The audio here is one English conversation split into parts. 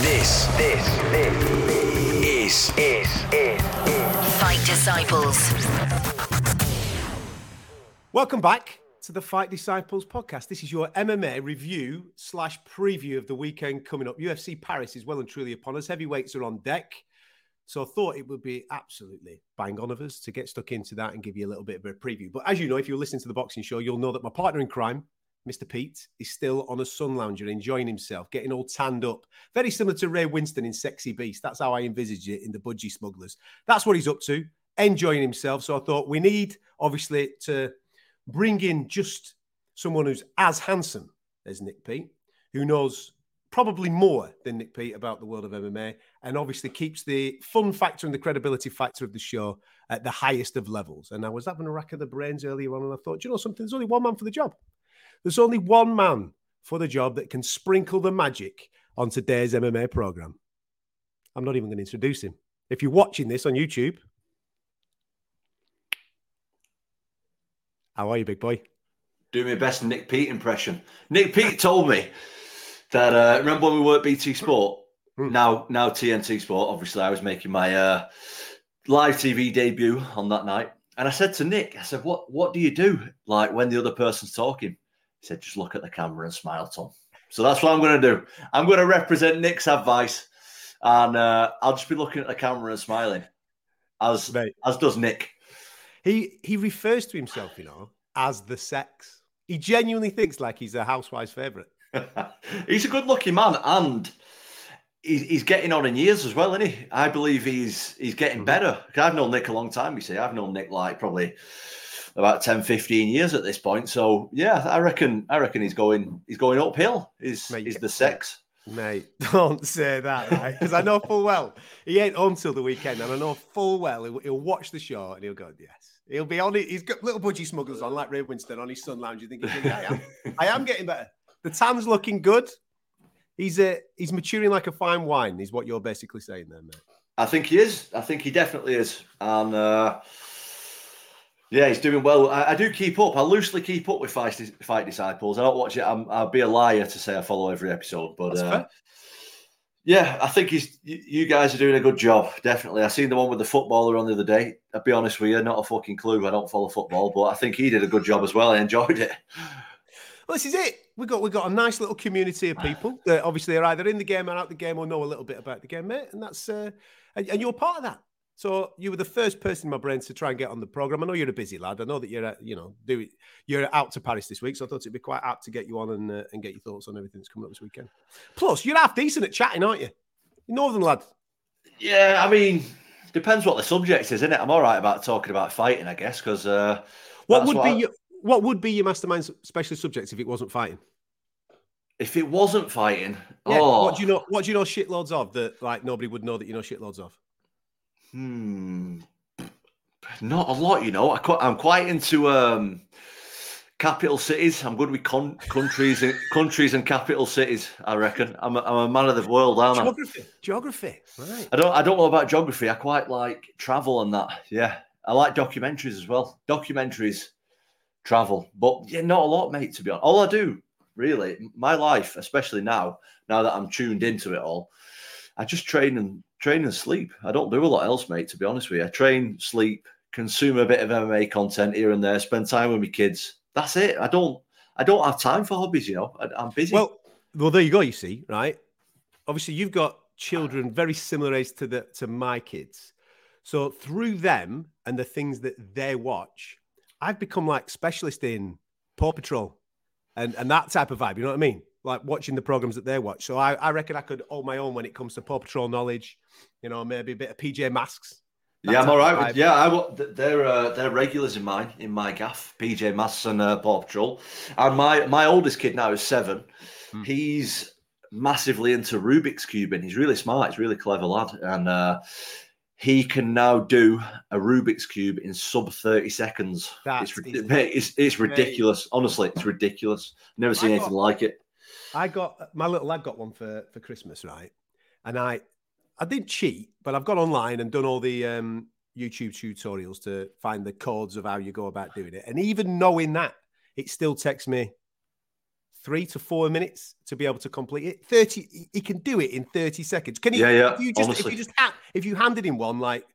This, this, this is, is, is, is Fight Disciples. Welcome back to the Fight Disciples podcast. This is your MMA review slash preview of the weekend coming up. UFC Paris is well and truly upon us. Heavyweights are on deck. So I thought it would be absolutely bang on of us to get stuck into that and give you a little bit of a preview. But as you know, if you're listening to the boxing show, you'll know that my partner in crime, Mr. Peet, is still on a sun lounger, enjoying himself, getting all tanned up. Very similar to Ray Winstone in Sexy Beast. That's how I envisage it in the Budgie Smugglers. That's what he's up to, enjoying himself. So I thought we need, obviously, to bring in just someone who's as handsome as Nick Peet, who knows probably more than Nick Peet about the world of MMA, and obviously keeps the fun factor and the credibility factor of the show at the highest of levels. And I was having a rack of the brains earlier on, and I thought, "Do you know something? There's only one man for the job. There's only one man for the job that can sprinkle the magic on today's MMA program. I'm not even going to introduce him. If you're watching this on YouTube, how are you, big boy? do my best Nick Peet impression. Nick Peet told me that uh, remember when we were at BT Sport, Hmm. now now TNT Sport. Obviously, I was making my uh, live TV debut on that night, and I said to Nick, I said, "What what do you do like when the other person's talking?" He said, "Just look at the camera and smile, Tom." So that's what I'm going to do. I'm going to represent Nick's advice, and uh, I'll just be looking at the camera and smiling, as Mate. as does Nick. He he refers to himself, you know, as the sex. He genuinely thinks like he's a housewife's favorite. he's a good-looking man, and he's, he's getting on in years as well, isn't he? I believe he's he's getting better. 'Cause I've known Nick a long time. You see, I've known Nick like probably about 10, 15 years at this point. So yeah, I reckon I reckon he's going he's going uphill. Is is the sex? Mate, don't say that, right? Because I know full well he ain't home till the weekend, and I know full well he'll, he'll watch the show and he'll go, "Yes." He'll be on it. He's got little budgie smugglers on, like Ray Winstone on his sun lounge. You think, yeah, I am, I am getting better. The tan's looking good. He's a he's maturing like a fine wine. Is what you're basically saying there, mate. I think he is. I think he definitely is. And uh, yeah, he's doing well. I, I do keep up. I loosely keep up with Fight, Fight Disciples. I don't watch it. I'm, I'll be a liar to say I follow every episode. But uh, yeah, I think he's. You, you guys are doing a good job. Definitely. I seen the one with the footballer on the other day. I'll be honest with you, not a fucking clue. I don't follow football, but I think he did a good job as well. I enjoyed it. Well, this is it. We got we got a nice little community of people that obviously are either in the game or out the game or know a little bit about the game, mate. And that's uh, and, and you're part of that. So you were the first person in my brain to try and get on the program. I know you're a busy lad. I know that you're uh, you know do you're out to Paris this week, so I thought it'd be quite apt to get you on and uh, and get your thoughts on everything that's coming up this weekend. Plus, you're half decent at chatting, aren't you? You're Northern lad. Yeah, I mean, depends what the subject is, isn't it? I'm all right about talking about fighting, I guess, because uh, What would what be I- your what would be your mastermind special subject if it wasn't fighting? if it wasn't fighting, Yeah. oh, What do you know? What do you know shitloads of that like nobody would know that you know shitloads of? Hmm. Not a lot, you know. I quite, I'm quite into um, capital cities. I'm good with con- countries and countries and capital cities. I reckon. I'm a, I'm a man of the world, aren't I? Geography. Geography. Right. I don't I don't know about geography. I quite like travel and that. Yeah, I like documentaries as well. Documentaries, travel, but yeah, not a lot, mate. To be honest, all I do really, my life, especially now, now that I'm tuned into it all, I just train and train and sleep. I don't do a lot else, mate. To be honest with you, I train, sleep, consume a bit of MMA content here and there, spend time with my kids. That's it. I don't I don't have time for hobbies. You know, I, I'm busy. Well, well, there you go. You see, right? Obviously, you've got children very similar age to the to my kids. So through them and the things that they watch, I've become like specialist in Paw Patrol and and that type of vibe. You know what I mean? Like watching the programs that they watch. So I, I reckon I could hold my own when it comes to Paw Patrol knowledge. You know, maybe a bit of PJ Masks. Yeah, I'm all right. With, yeah, I they're uh, they're regulars in mine in my gaff. PJ Masks and uh, Paw Patrol, and my my oldest kid now is seven. Hmm. He's massively into Rubik's cubing. He's really smart. He's a really clever lad, and uh, he can now do a Rubik's cube in sub thirty seconds. That's it's, rid- decent. mate, it's it's ridiculous. Honestly, it's ridiculous. Never seen I anything got- like it. I got my little lad got one for for Christmas, right? And I I didn't cheat, but I've gone online and done all the um, YouTube tutorials to find the codes of how you go about doing it. And even knowing that, it still takes me three to four minutes to be able to complete it. Thirty, he- can do it in thirty seconds. Can he? Yeah, yeah, If you just, if you just, if you handed him one like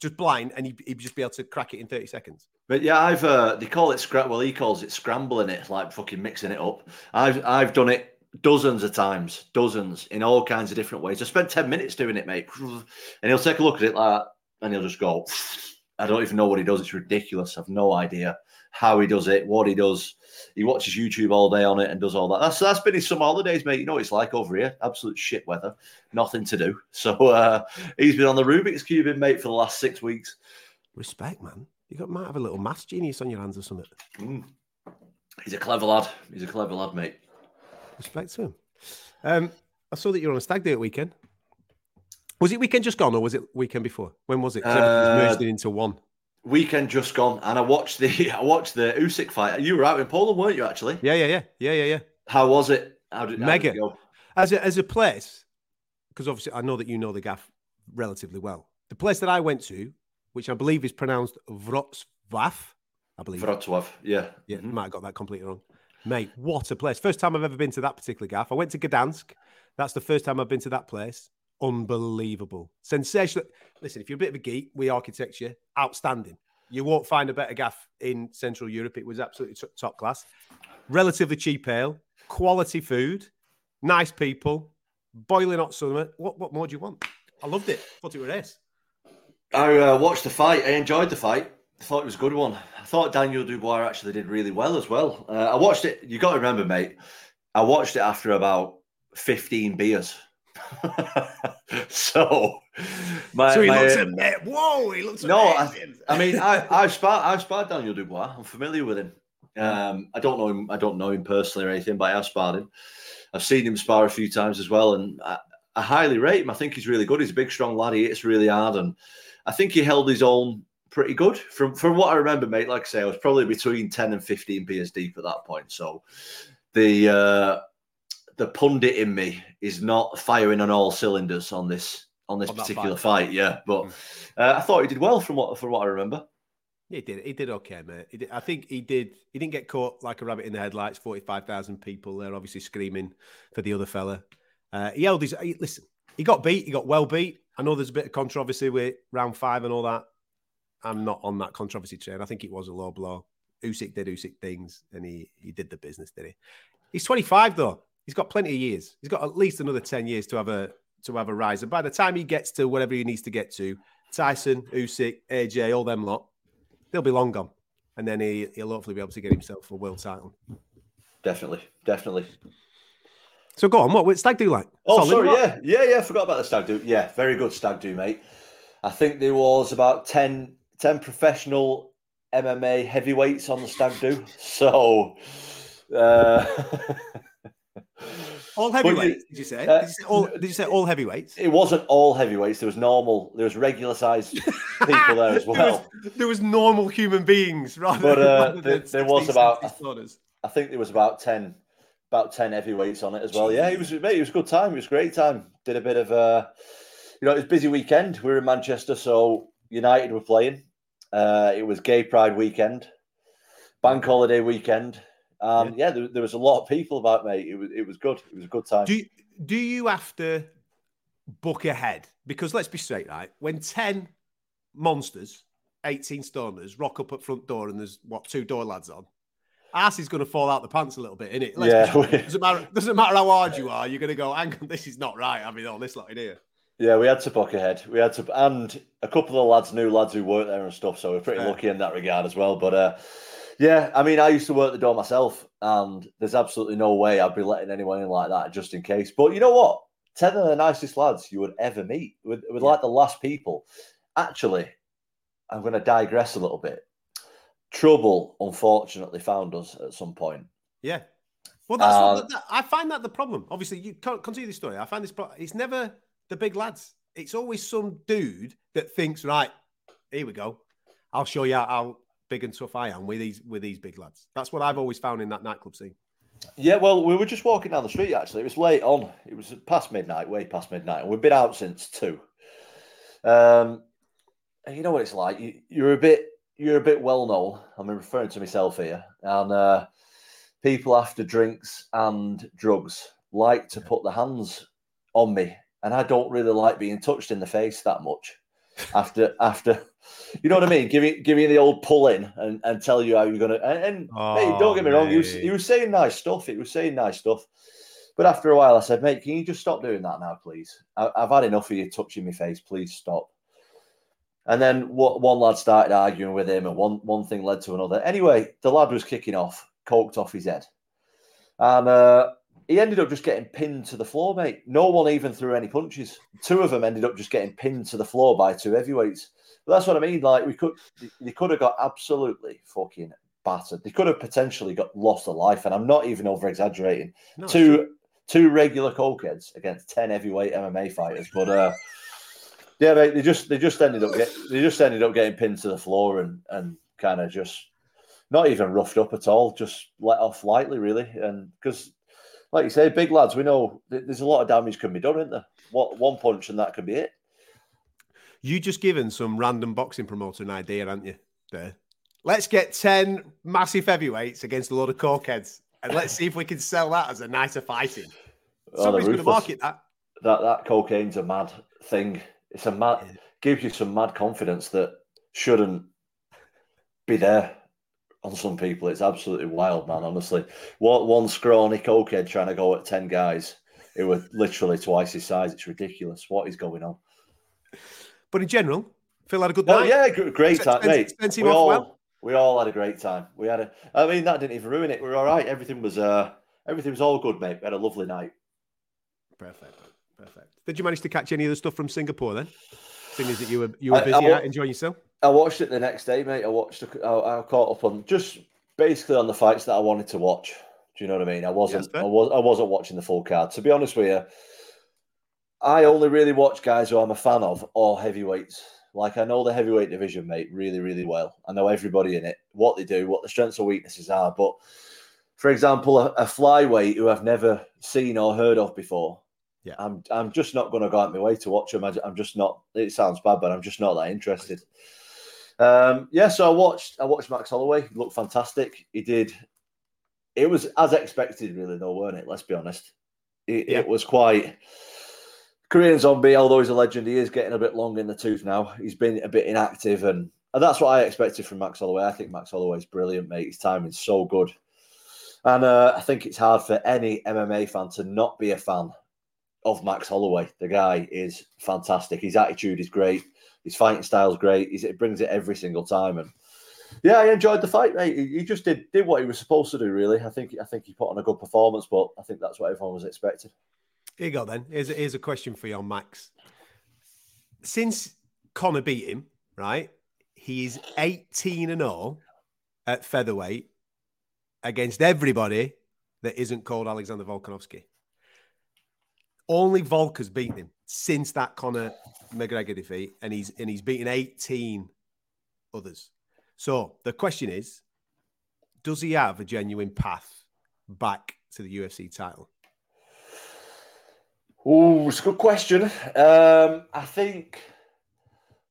just blind, and he, he'd just be able to crack it in thirty seconds. But yeah, I've uh, they call it scrap. Well, he calls it scrambling it, like fucking mixing it up. I've I've done it dozens of times, dozens in all kinds of different ways. I spent ten minutes doing it, mate, and he'll take a look at it like, and he'll just go. I don't even know what he does. It's ridiculous. I've no idea how he does it, what he does. He watches YouTube all day on it and does all that. That's that's been his summer holidays, mate. You know what it's like over here. Absolute shit weather, nothing to do. So uh, he's been on the Rubik's cube, mate, for the last six weeks. Respect, man. You got might have a little maths genius on your hands or something. Mm. He's a clever lad. He's a clever lad, mate. Respect to him. Um, I saw that you're on a stag do at weekend. Was it weekend just gone, or was it weekend before? When was it? Uh, merged it into one. Weekend just gone, and I watched the I watched the Usyk fight. You were out in Poland, weren't you? Actually, Yeah, yeah, yeah, yeah, yeah, yeah. how was it? How did, how did it go? As a as a place, because obviously I know that you know the gaff relatively well. The place that I went to, which I believe is pronounced Wrocław, I believe. Wrocław, yeah, Yeah, Mhm. might have got that completely wrong. Mate, what a place. First time I've ever been to that particular gaff. I went to Gdansk. That's the first time I've been to that place. Unbelievable. Sensational. Listen, if you're a bit of a geek, we architecture, outstanding. You won't find a better gaff in Central Europe. It was absolutely t- top class. Relatively cheap ale, quality food, nice people, boiling hot summer. What, what more do you want? I loved it. Thought it was a race. I uh, watched the fight. I enjoyed the fight. I thought it was a good one. I thought Daniel Dubois actually did really well as well. Uh, I watched it. You got to remember, mate. I watched it after about fifteen beers. so, my, so he my- looks at me. Whoa, he looks No, I-. I mean, I, I've sparred, I've sparred Daniel Dubois. I'm familiar with him. Um, I don't know him. I don't know him personally or anything, but I have sparred him. I've seen him spar a few times as well, and I, I highly rate him. I think he's really good. He's a big, strong lad. He hits really hard, and I think he held his own pretty good from from what I remember, mate. Like I say, I was probably between ten and fifteen beers deep at that point. So the uh, the pundit in me is not firing on all cylinders on this on this On particular fight. Yeah, but uh, I thought he did well from what from what I remember. He did. He did okay, mate. He did, I think he did. He didn't get caught like a rabbit in the headlights. Forty-five thousand people there, obviously screaming for the other fella. Uh, he held his. He, listen, he got beat. He got well beat. I know there's a bit of controversy with round five and all that. I'm not on that controversy train. I think it was a low blow. Usyk did Usyk things, and he he did the business, did he? He's 25 though. He's got plenty of years. He's got at least another 10 years to have a to have a rise. And by the time he gets to whatever he needs to get to, Tyson, Usyk, AJ, all them lot, they'll be long gone. And then he, he'll hopefully be able to get himself a world title. Definitely, definitely. So go on, what would Stag do like? Oh, Solid, sorry, what? yeah, yeah, yeah. Forgot about the stag do. Yeah, very good stag do, mate. I think there was about 10, 10 professional MMA heavyweights on the stag do. So, uh, All heavyweights, did you say? uh, did, you say all, did you say all heavyweights? it wasn't all heavyweights. There was normal. There was regular sized people there as There well. was, there was normal human beings rather But, uh, rather there- than there was about- 70s. I think there was about ten, about ten heavyweights on it as well. Yeah, it was mate. It was a good time. It was a great time. Did a bit of uh, you know, it was a busy weekend. We were in Manchester, so United were playing. Uh, it was Gay Pride weekend, Bank Holiday weekend. Um, yeah, there, there was a lot of people about, mate. It was it was good. It was a good time. Do you, do you have to book ahead? Because let's be straight, right? When 10 monsters, 18 stoners, rock up at front door and there's what two door lads on, ass is going to fall out the pants a little bit, innit? Let's yeah. Be, doesn't matter. Doesn't matter how hard you are. You're going to go. Hang on, this is not right. I mean, all this lot in here. Yeah, we had to book ahead. We had to, and a couple of lads knew lads who worked there and stuff. So we're pretty Fair. lucky in that regard as well. But uh, yeah, I mean, I used to work the door myself, and there's absolutely no way I'd be letting anyone in like that just in case. But you know what? Ten of the nicest lads you would ever meet. With, with like the last people. Actually, I'm going to digress a little bit. Trouble, unfortunately, found us at some point. Yeah. Well, that's Uh, what, that, I find that the problem. Obviously, you can't continue the story. I find this. pro- It's never the big lads. It's always some dude that thinks, right, here we go. I'll show you how big and tough I am with these with these big lads. That's what I've always found in that nightclub scene. Yeah, well, we were just walking down the street. Actually, it was late on. It was past midnight, way past midnight, and we've been out since two. Um, you know what it's like. You, you're a bit, you're a bit well known. I'm referring to myself here, and uh, people after drinks and drugs like to put their hands on me, and I don't really like being touched in the face that much. After after, you know what I mean? Give me give me the old pull in and, and tell you how you're gonna. And, and mate, don't get me wrong, he was, he was saying nice stuff. He was saying nice stuff. But after a while, I said, mate, can you just stop doing that now, please? I, have had enough of you touching my face. Please stop. And then what, one lad started arguing with him, and one, one thing led to another. Anyway, the lad was kicking off, coked off his head. And uh, he ended up just getting pinned to the floor, mate. No one even threw any punches. Two of them ended up just getting pinned to the floor by two heavyweights. But that's what I mean. Like we could, they could have got absolutely fucking battered. They could have potentially got lost a life, and I'm not even over exaggerating. No, two two regular cokeheads against ten heavyweight MMA fighters, but uh, yeah, mate, they just they just ended up get, they just ended up getting pinned to the floor and and kind of just not even roughed up at all, just let off lightly, really, and because like you say, big lads, we know there's a lot of damage can be done, isn't there? What one punch and that could be it. You just given some random boxing promoter an idea, haven't you? There. Let's get 10 massive heavyweights against a lot of cokeheads and let's see if we can sell that as a nicer fighting. Oh, Somebody's going to market that. That that cocaine's a mad thing. It's a mad yeah. gives you some mad confidence that shouldn't be there on some people. It's absolutely wild, man. Honestly, what one scrawny cokehead trying to go at ten guys who were literally twice his size. It's ridiculous. What is going on? But in general, Phil had a good well, night. Yeah, great time, mate. We all, well. we all had a great time. We had a. I mean, that didn't even ruin it. We were all right. Everything was. uh Everything was all good, mate. We had a lovely night. Perfect. Perfect. Did you manage to catch any of the stuff from Singapore then? Seeing as that you were you were busy I, I, enjoying yourself. I watched it the next day, mate. I watched. I, I caught up on just basically on the fights that I wanted to watch. Do you know what I mean? I wasn't. Yes, I was. I wasn't watching the full card. To be honest with you, I only really watch guys who I'm a fan of or heavyweights. Like I know the heavyweight division, mate, really, really well. I know everybody in it, what they do, what the strengths or weaknesses are. But for example, a, a flyweight who I've never seen or heard of before, yeah, I'm I'm just not going to go out my way to watch him. I, am just not. It sounds bad, but I'm just not that interested. Um, yeah, so I watched I watched Max Holloway. He looked fantastic. He did. It was as expected, really, though, weren't it? Let's be honest. It, yeah. it was quite. Korean Zombie, although he's a legend, he is getting a bit long in the tooth now. He's been a bit inactive, and, and that's what I expected from Max Holloway. I think Max Holloway's brilliant, mate. His timing's so good. And uh, I think it's hard for any MMA fan to not be a fan of Max Holloway. The guy is fantastic. His attitude is great. His fighting style is great. He's, it brings it every single time. And yeah, I enjoyed the fight, mate. He, just did did what he was supposed to do. Really, I think I think he put on a good performance, but I think that's what everyone was expecting. Here you go. Then here's a, here's a question for you on Max. Since Conor beat him, right? He is 18 and 0 at featherweight against everybody that isn't called Alexander Volkanovski. Only Volker's beaten him since that Conor McGregor defeat, and he's and he's beaten 18 others. So the question is, does he have a genuine path back to the UFC title? Oh, it's a good question. Um, I think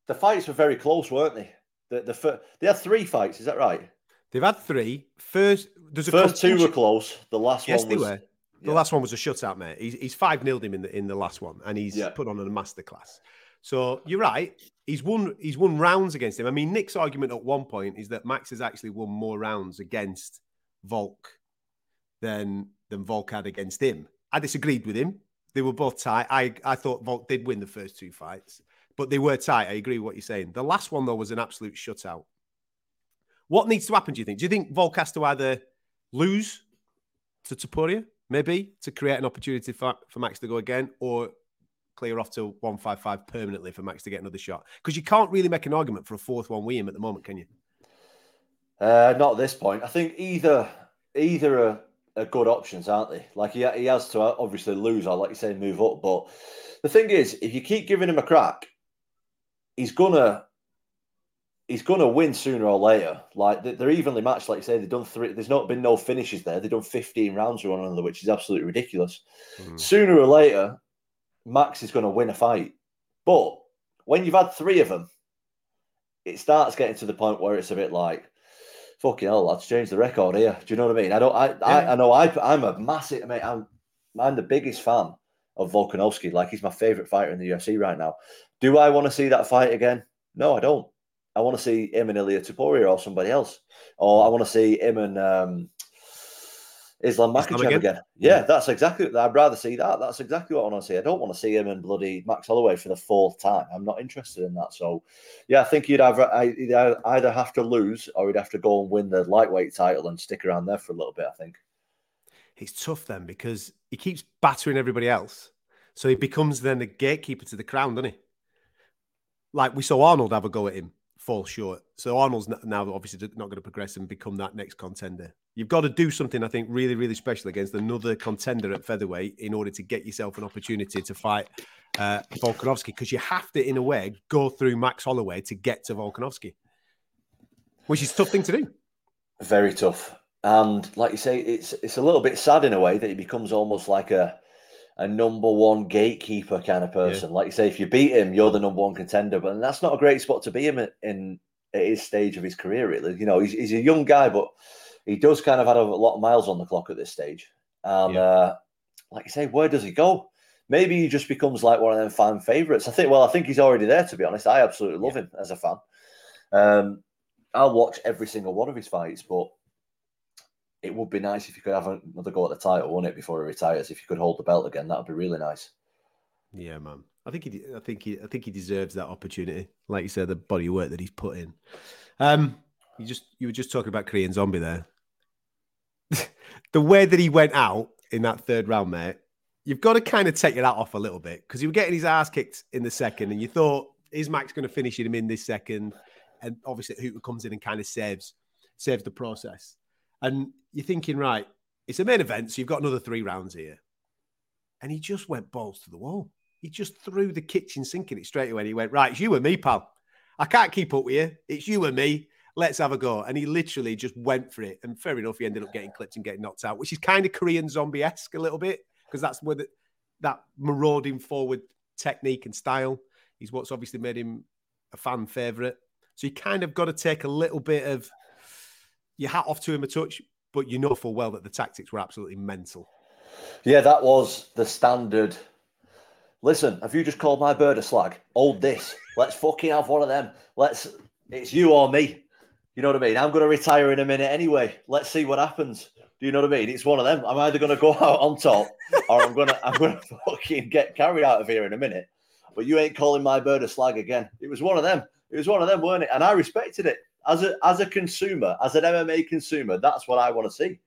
the fights were very close, weren't they? The, the they had three fights. Is that right? They've had three. First, there's a first two were close. The last yes, one was. They were. The yeah. last one was a shutout, mate. He's, he's five nilled him in the in the last one, and he's yeah. put on a masterclass. So you're right. He's won. He's won rounds against him. I mean, Nick's argument at one point is that Max has actually won more rounds against Volk than than Volk had against him. I disagreed with him. They were both tight. I I thought Volk did win the first two fights, but they were tight. I agree with what you're saying. The last one though was an absolute shutout. What needs to happen? Do you think? Do you think Volk has to either lose to Topuria maybe to create an opportunity for, for Max to go again, or clear off to 155 permanently for Max to get another shot? Because you can't really make an argument for a fourth one him at the moment, can you? Uh, not at this point. I think either either are, are good options, aren't they? Like he, he has to obviously lose or, like you say, move up. But the thing is, if you keep giving him a crack, he's gonna he's going to win sooner or later. Like they're evenly matched, like you say. They've done three. There's not been no finishes there. They've done 15 rounds with one another, which is absolutely ridiculous. Mm. Sooner or later, Max is going to win a fight. But when you've had three of them, it starts getting to the point where it's a bit like, fucking hell, let's change the record here. Do you know what I mean? I don't. I Yeah. I, I know. I I'm a massive. I mean, I'm I'm the biggest fan of Volkanovski. Like he's my favorite fighter in the UFC right now. Do I want to see that fight again? No, I don't. I want to see him and Ilya Topuria or somebody else, or I want to see him and um, Islam Makhachev again? again. Yeah, that's exactly. I'd rather see that. That's exactly what I want to see. I don't want to see him and bloody Max Holloway for the fourth time. I'm not interested in that. So, yeah, I think either I- he'd either have to lose or he'd have to go and win the lightweight title and stick around there for a little bit. I think. It's tough then because he keeps battering everybody else. So he becomes then the gatekeeper to the crown, doesn't he? Like we saw Arnold have a go at him, fall short. So Arnold's now obviously not going to progress and become that next contender. You've got to do something, I think, really, really special against another contender at featherweight in order to get yourself an opportunity to fight uh, Volkanovski because you have to, in a way, go through Max Holloway to get to Volkanovski, which is a tough thing to do. Very tough. And like you say, it's it's a little bit sad in a way that he becomes almost like a a number one gatekeeper kind of person. Like you say, if you beat him, you're the number one contender. But that's not a great spot to be him in, in at his stage of his career, really. You know, he's, he's a young guy, but he does kind of have a lot of miles on the clock at this stage. And Yeah. uh, like you say, where does he go? Maybe he just becomes like one of them fan favorites. I think. Well, I think he's already there. To be honest, I absolutely love him as a fan. Um, I'll watch every single one of his fights, but it would be nice if you could have another go at the title, wouldn't it, before he retires? If you could hold the belt again, that would be really nice. Yeah, man. I think he, I think he, I think he deserves that opportunity. Like you said, the body of work that he's put in. Um, you just, you were just talking about Korean Zombie there. the way that he went out in that third round, mate, you've got to kind of take your hat off a little bit because he was getting his ass kicked in the second, and you thought, is Max going to finish him in this second? And obviously, Hooter comes in and kind of saves, saves the process. And you're thinking, right, it's a main event, so you've got another three rounds here. And he just went balls to the wall. He just threw the kitchen sink in it straight away. And he went, right, it's you and me, pal. I can't keep up with you. It's you and me. Let's have a go. And he literally just went for it. And fair enough, he ended up getting clipped and getting knocked out, which is kind of Korean zombie esque a little bit because that's where the, that marauding forward technique and style is what's obviously made him a fan favorite. So you kind of got to take a little bit of your hat off to him a touch, but you know full well that the tactics were absolutely mental. Yeah, that was the standard. Listen, have you just called my bird a slag? Hold this. Let's fucking have one of them. Let's. It's you or me. You know what I mean? I'm going to retire in a minute anyway. Let's see what happens. Do you know what I mean? It's one of them. I'm either going to go out on top, or I'm going to I'm going to fucking get carried out of here in a minute. But you ain't calling my bird a slag again. It was one of them. It was one of them, weren't it? And I respected it as a as a consumer, as an MMA consumer. That's what I want to see.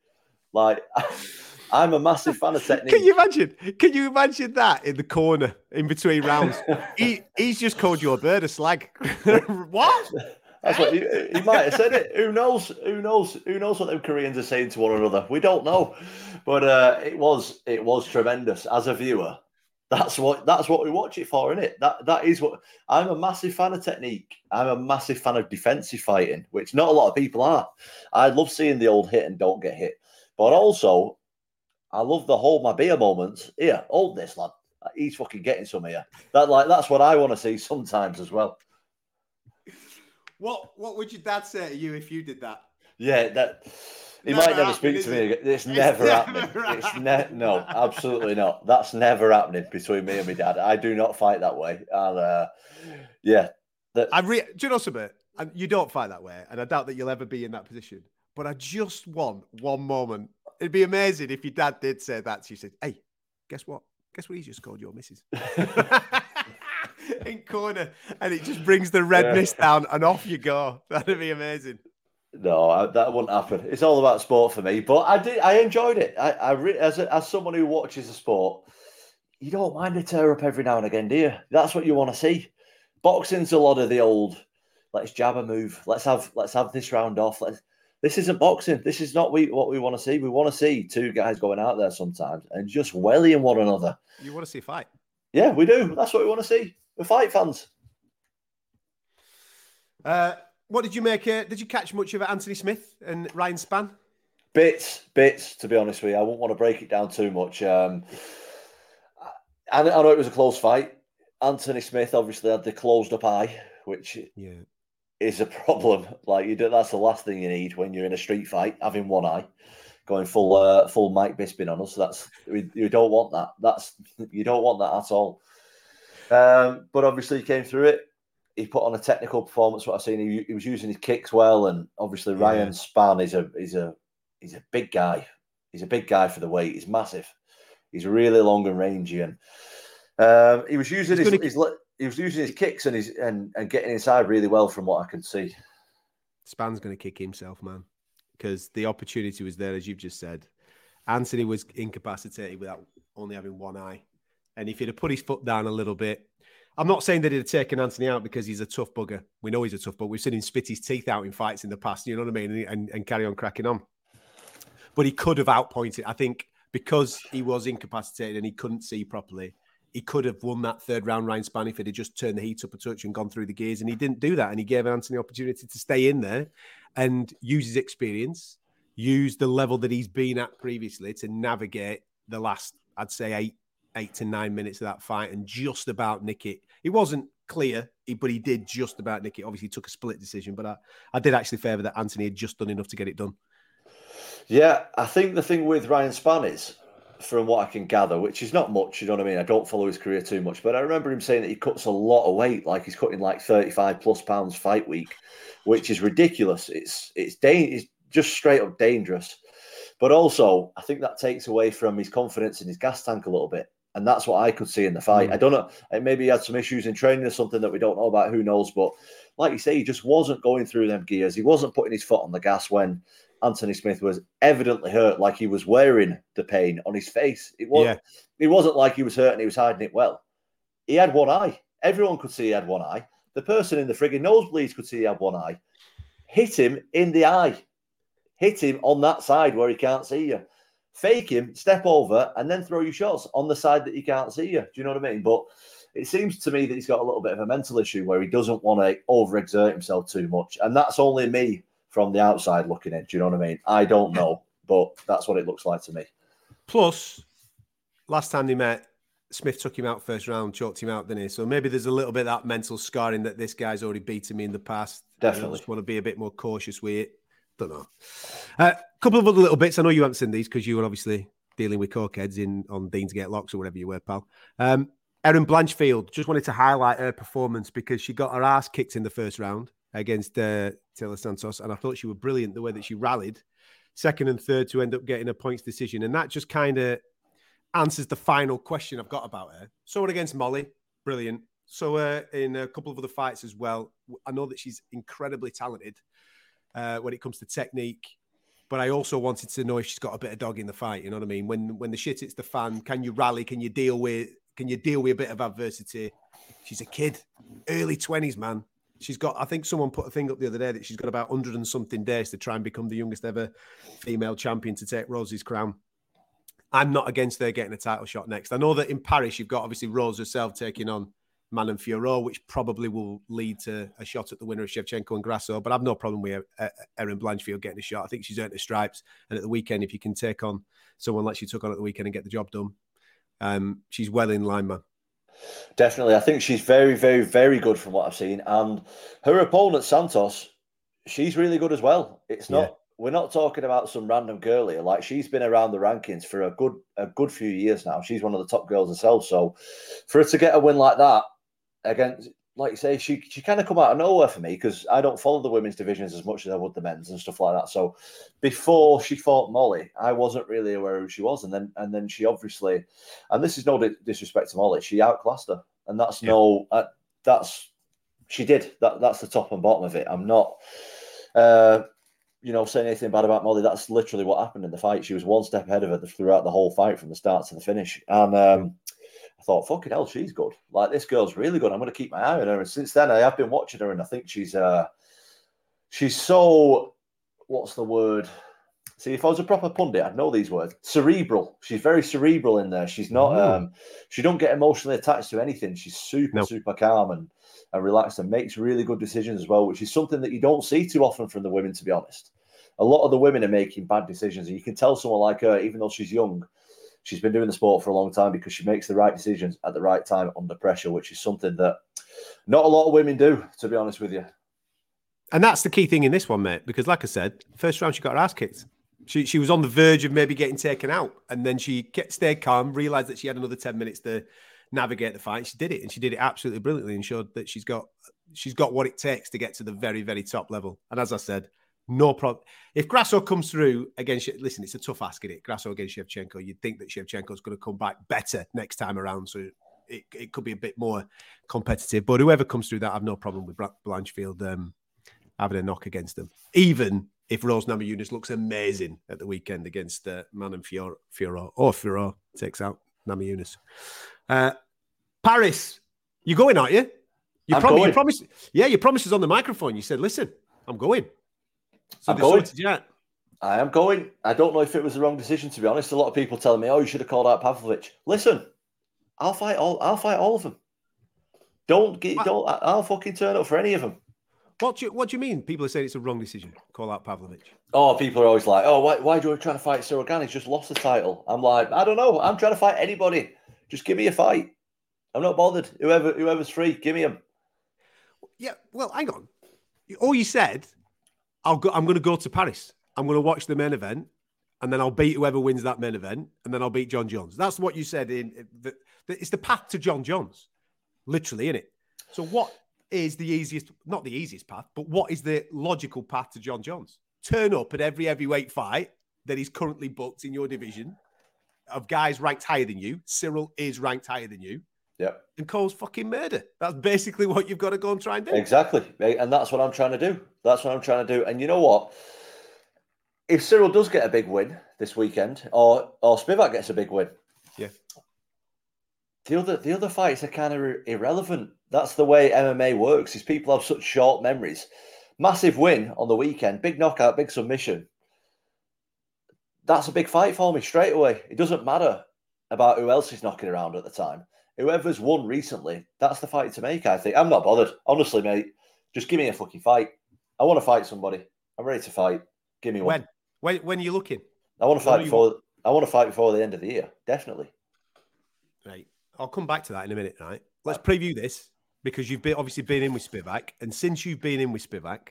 Like, I'm a massive fan of technique. Can you imagine? Can you imagine that in the corner in between rounds? he he's just called you a bird a slag. what? That's what he, he might have said it. Who knows? Who knows? Who knows what them Koreans are saying to one another? We don't know. But uh, it was it was tremendous as a viewer. That's what that's what we watch it for, isn't it? That that is what I'm a massive fan of technique. I'm a massive fan of defensive fighting, which not a lot of people are. I love seeing the old hit and don't get hit, but also I love the hold my beer moments. Here, hold this lad. He's fucking getting some here. That like that's what I want to see sometimes as well. What what would your dad say to you if you did that? Yeah, that he Never might never speak to me again. It's, It's never never happening. It's ne- no, absolutely not. That's never happening between me and my dad. I do not fight that way. And uh, yeah, that I re- do you know something? And you don't fight that way, and I doubt that you'll ever be in that position. But I just want one moment. It'd be amazing if your dad did say that to you. Said, "Hey, guess what? Guess what? He just called your missus." in corner, and it just brings the red Yeah. mist down, and off you go. That'd be amazing. No, I, that wouldn't happen. It's all about sport for me. But I did. I enjoyed it. I, I re- as a, as someone who watches the sport, you don't mind a tear up every now and again, do you? That's what you want to see. Boxing's a lot of the old. Let's jab a move. Let's have let's have this round off. Let's, this isn't boxing. This is not we, what we want to see. We want to see two guys going out there sometimes and just wellying one another. You want to see a fight? Yeah, we do. That's what we want to see. We're fight fans. Uh, what did you make? Uh, did you catch much of Anthony Smith and Ryan Spann? Bits, bits. To be honest with you, I wouldn't want to break it down too much. Um, I, I know it was a close fight. Anthony Smith obviously had the closed up eye, which Yeah. is a problem. Like you do, that's the last thing you need when you're in a street fight, having one eye, going full uh, full Mike Bisping on us. So that's we, you don't want that. That's you don't want that at all. Um, but obviously, he came through it. He put on a technical performance. What I've seen, he, he was using his kicks well, and obviously Yeah. Ryan Spann is a is a he's a big guy. He's a big guy for the weight. He's massive. He's really long and rangy, and um, he was using his, gonna- his he was using his kicks and his and, and getting inside really well from what I can see. Spann's going to kick himself, man, because the opportunity was there, as you've just said. Anthony was incapacitated without only having one eye. And if he'd have put his foot down a little bit, I'm not saying that he'd have taken Anthony out because he's a tough bugger. We know he's a tough bugger. We've seen him spit his teeth out in fights in the past, you know what I mean? And, and, and carry on cracking on. But he could have outpointed. I think because he was incapacitated and he couldn't see properly, he could have won that third round Ryan Spann if he'd just turned the heat up a touch and gone through the gears. And he didn't do that. And he gave Anthony the opportunity to stay in there and use his experience, use the level that he's been at previously to navigate the last, I'd say, eight, eight to nine minutes of that fight and just about nick it. It wasn't clear, but he did just about nick it. Obviously, he took a split decision, but I, I did actually favour that Anthony had just done enough to get it done. Yeah, I think the thing with Ryan Spann is, from what I can gather, which is not much, you know what I mean? I don't follow his career too much, but I remember him saying that he cuts a lot of weight, like he's cutting like 35 plus pounds fight week, which is ridiculous. It's it's, da- it's just straight up dangerous. But also, I think that takes away from his confidence in his gas tank a little bit. And that's what I could see in the fight. Mm. I don't know. Maybe he had some issues in training or something that we don't know about. Who knows? But like you say, he just wasn't going through them gears. He wasn't putting his foot on the gas when Anthony Smith was evidently hurt, like he was wearing the pain on his face. It was. Yeah. It wasn't like he was hurt and he was hiding it well. He had one eye. Everyone could see he had one eye. The person in the frigging nosebleeds could see he had one eye. Hit him in the eye. Hit him on that side where he can't see you. Fake him, step over, and then throw your shots on the side that he can't see you. Do you know what I mean? But it seems to me that he's got a little bit of a mental issue where he doesn't want to overexert himself too much. And that's only me from the outside looking in. Do you know what I mean? I don't know, but that's what it looks like to me. Plus, last time they met, Smith took him out first round, choked him out, didn't he? So maybe there's a little bit of that mental scarring that this guy's already beaten me in the past. and I Definitely. just want to be a bit more cautious with it. Don't know. A uh, couple of other little bits. I know you haven't seen these because you were obviously dealing with cokeheads in on Deansgate Locks or whatever you were, pal. Um, Erin Blanchfield just wanted to highlight her performance because she got her ass kicked in the first round against uh, Taila Santos, and I thought she was brilliant the way that she rallied second and third to end up getting a points decision, and that just kind of answers the final question I've got about her. So against Molly, brilliant. So her in a couple of other fights as well. I know that she's incredibly talented uh, when it comes to technique, but I also wanted to know if she's got a bit of dog in the fight. You know what I mean? When when the shit hits the fan, can you rally? Can you deal with? Can you deal with a bit of adversity? She's a kid, early twenties, man. She's got. I think someone put a thing up the other day that she's got about hundred and something days to try and become the youngest ever female champion to take Rosie's crown. I'm not against her getting a title shot next. I know that in Paris you've got obviously Rose herself taking on Manon Fiorot, which probably will lead to a shot at the winner of Shevchenko and Grasso. But I've no problem with uh, Erin Blanchfield getting a shot. I think she's earned her stripes. And at the weekend, if you can take on someone like she took on at the weekend and get the job done, um, she's well in line, man. Definitely. I think she's very, very, very good from what I've seen. And her opponent, Santos, she's really good as well. It's not Yeah. we're not talking about some random girl here. Like she's been around the rankings for a good a good few years now. She's one of the top girls herself. So for her to get a win like that against like you say, she she kind of come out of nowhere for me because I don't follow the women's divisions as much as I would the men's and stuff like that. So before she fought Molly, I wasn't really aware who she was, and then and then she obviously, and this is no di- disrespect to Molly, she outclassed her, and that's Yeah. no, uh, that's she did that. That's the top and bottom of it. I'm not, uh, you know, saying anything bad about Molly. That's literally what happened in the fight. She was one step ahead of her throughout the whole fight from the start to the finish, and. um thought, fucking hell, she's good. Like this girl's really good. I'm going to keep my eye on her. And since then, I have been watching her, and I think she's uh, she's so what's the word? See, if I was a proper pundit, I'd know these words. Cerebral. She's very cerebral in there. She's not. Mm. Um, she don't get emotionally attached to anything. She's super, No. super calm and and relaxed, and makes really good decisions as well, which is something that you don't see too often from the women. To be honest, a lot of the women are making bad decisions, and you can tell someone like her, even though she's young, she's been doing the sport for a long time because she makes the right decisions at the right time under pressure, which is something that not a lot of women do, to be honest with you. And that's the key thing in this one, mate, because like I said, first round she got her ass kicked. She, she was on the verge of maybe getting taken out. And then she kept, stayed calm, realized that she had another 10 minutes to navigate the fight. She did it and she did it absolutely brilliantly and showed that she's got she's got what it takes to get to the very, very top level. And as I said, no problem. If Grasso comes through against, listen, it's a tough ask, is it? Grasso against Shevchenko, you'd think that Shevchenko's going to come back better next time around. So it, it could be a bit more competitive. But whoever comes through that, I have no problem with Blanchfield um, having a knock against them. Even if Rose Namajunas looks amazing at the weekend against uh, Manon Fior, Fiorot, or Fiorot takes out Namajunas. Uh, Paris, you're going, aren't you? You, prom- you promised, yeah, your promise is on the microphone. You said, "Listen, I'm going." So I'm going. I am going. I don't know if it was the wrong decision to be honest. A lot of people telling me, "Oh, you should have called out Pavlovich." Listen, I'll fight all. I'll fight all of them. Don't get. Don't. I'll fucking turn up for any of them. What do you, What do you mean? People are saying it's a wrong decision. Call out Pavlovich. Oh, people are always like, "Oh, why? Why do you trying to fight Ciryl Gane? He's just lost the title." I'm like, I don't know. I'm trying to fight anybody. Just give me a fight. I'm not bothered. Whoever whoever's free, give me him. Yeah. Well, hang on. All you said, I'll go. I'm going to go to Paris. I'm going to watch the main event, and then I'll beat whoever wins that main event, and then I'll beat Jon Jones. That's what you said. In the, the, it's the path to Jon Jones, literally, in it. So what is the easiest? Not the easiest path, but what is the logical path to Jon Jones? Turn up at every heavyweight fight that is currently booked in your division of guys ranked higher than you. Ciryl is ranked higher than you. Yeah. And cause fucking murder. That's basically what you've got to go and try and do. Exactly. And that's what I'm trying to do. That's what I'm trying to do. And you know what? If Ciryl does get a big win this weekend, or or Spivac gets a big win, yeah. The other the other fights are kind of irrelevant. That's the way MMA works. Is people have such short memories. Massive win on the weekend, big knockout, big submission. That's a big fight for me straight away. It doesn't matter about who else is knocking around at the time whoever's won recently, that's the fight to make. I think I'm not bothered, honestly, mate. Just give me a fucking fight. I want to fight somebody. I'm ready to fight. Give me one. When? When? When are you looking? I want to fight before. Want? I want to fight before the end of the year. Definitely. Right. I'll come back to that in a minute. Right. Let's preview this because you've been obviously been in with Spivac, and since you've been in with Spivac,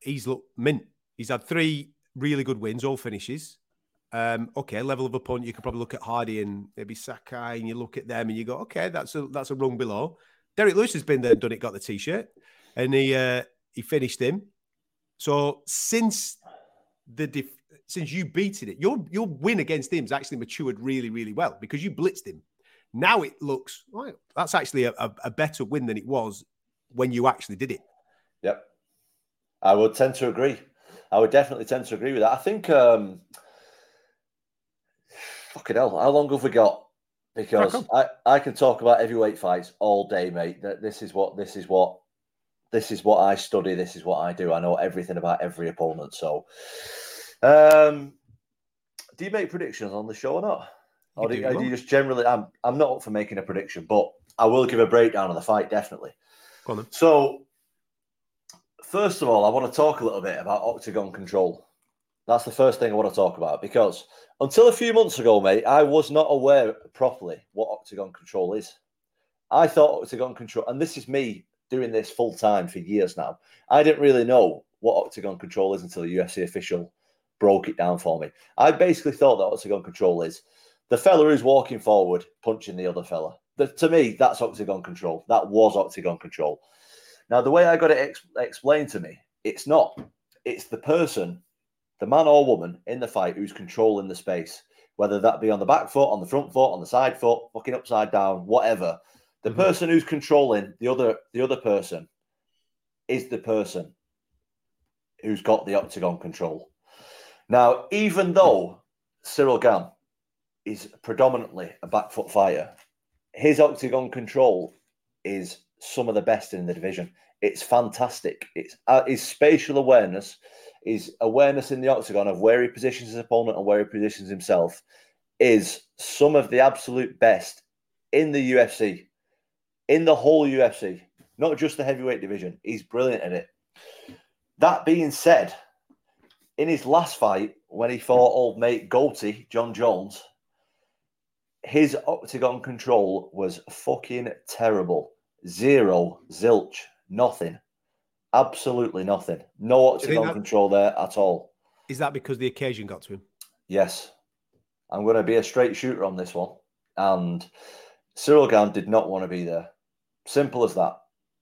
he's looked mint. He's had three really good wins, all finishes. Um, okay, level of opponent, you could probably look at Hardy and maybe Sakai, and you look at them and you go, okay, that's a that's a rung below. Derrick Lewis has been there done it, got the t-shirt, and he uh, he finished him. So since the def- since you beaten it, your your win against him has actually matured really, really well because you blitzed him. Now it looks well, that's actually a, a, a better win than it was when you actually did it. Yep, I would tend to agree. I would definitely tend to agree with that. I think. Um, Fucking hell, how long have we got? Because I, I can talk about heavyweight fights all day, mate. That this is what this is what this is what I study. This is what I do. I know everything about every opponent. So, um, do you make predictions on the show or not? Or do, do, you just generally? I'm I'm not up for making a prediction, but I will give a breakdown of the fight definitely. So, first of all, I want to talk a little bit about octagon control. That's the first thing I want to talk about because until a few months ago, mate, I was not aware properly what octagon control is. I thought octagon control, and this is me doing this full time for years now. I didn't really know what octagon control is until the UFC official broke it down for me. I basically thought that octagon control is the fella who's walking forward punching the other fella. The, to me, that's octagon control. That was octagon control. Now, the way I got it ex- explained to me, it's not. It's the person the man or woman in the fight who's controlling the space, whether that be on the back foot, on the front foot, on the side foot, fucking upside down, whatever. The mm-hmm. person who's controlling the other the other person is the person who's got the octagon control. Now, even though Ciryl Gane is predominantly a back foot fighter, his octagon control is some of the best in the division. It's fantastic. It's uh, his spatial awareness his awareness in the octagon of where he positions his opponent and where he positions himself is some of the absolute best in the UFC, in the whole UFC, not just the heavyweight division. He's brilliant at it. That being said, in his last fight, when he fought old mate Goatee, Jon Jones, his octagon control was fucking terrible. Zero, zilch, nothing. Absolutely nothing. No Do you think octagon control there at all. Is that because the occasion got to him? Yes. I'm going to be a straight shooter on this one. And Ciryl Gane did not want to be there. Simple as that.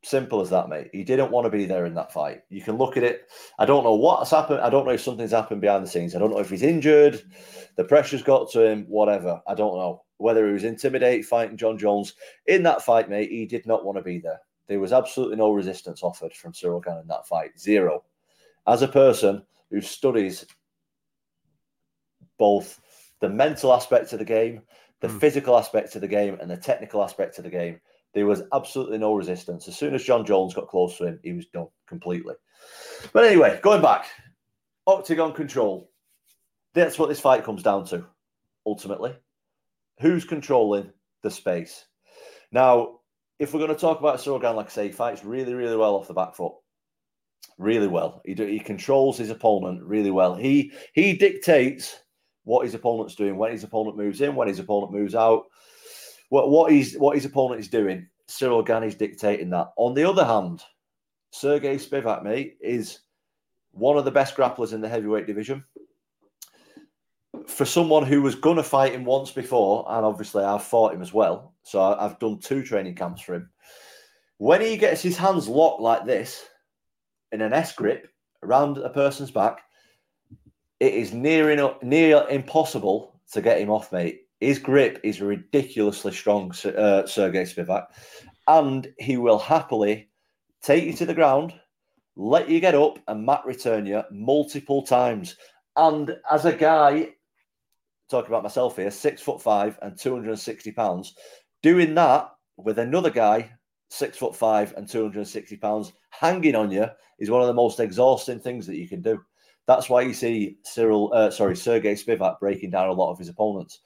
Simple as that, mate. He didn't want to be there in that fight. You can look at it. I don't know what's happened. I don't know if something's happened behind the scenes. I don't know if he's injured, the pressure's got to him, whatever. I don't know. Whether he was intimidated fighting Jon Jones. In that fight, mate, he did not want to be there. There was absolutely no resistance offered from Ciryl Gane in that fight. Zero. As a person who studies both the mental aspect of the game, the Mm. physical aspect of the game, and the technical aspect of the game, there was absolutely no resistance. As soon as Jon Jones got close to him, he was done completely. But anyway, going back, octagon control. That's what this fight comes down to, ultimately. Who's controlling the space? Now, if we're going to talk about Gane, like I say, he fights really, really well off the back foot. Really well. He, do, he controls his opponent really well. He he dictates what his opponent's doing, when his opponent moves in, when his opponent moves out, what what he's what his opponent is doing. Ciryl Gane is dictating that. On the other hand, Sergey Spivac, mate, is one of the best grapplers in the heavyweight division. For someone who was going to fight him once before, and obviously I've fought him as well, so I've done two training camps for him. When he gets his hands locked like this in an S grip around a person's back, it is near enough, near impossible to get him off, mate. His grip is ridiculously strong, uh, Sergey Spivac, and he will happily take you to the ground, let you get up, and mat return you multiple times. And as a guy, talking about myself here, six foot five and 260 pounds, doing that with another guy, six foot five and 260 pounds, hanging on you is one of the most exhausting things that you can do. That's why you see Ciryl, uh, sorry, Sergey Spivac breaking down a lot of his opponents.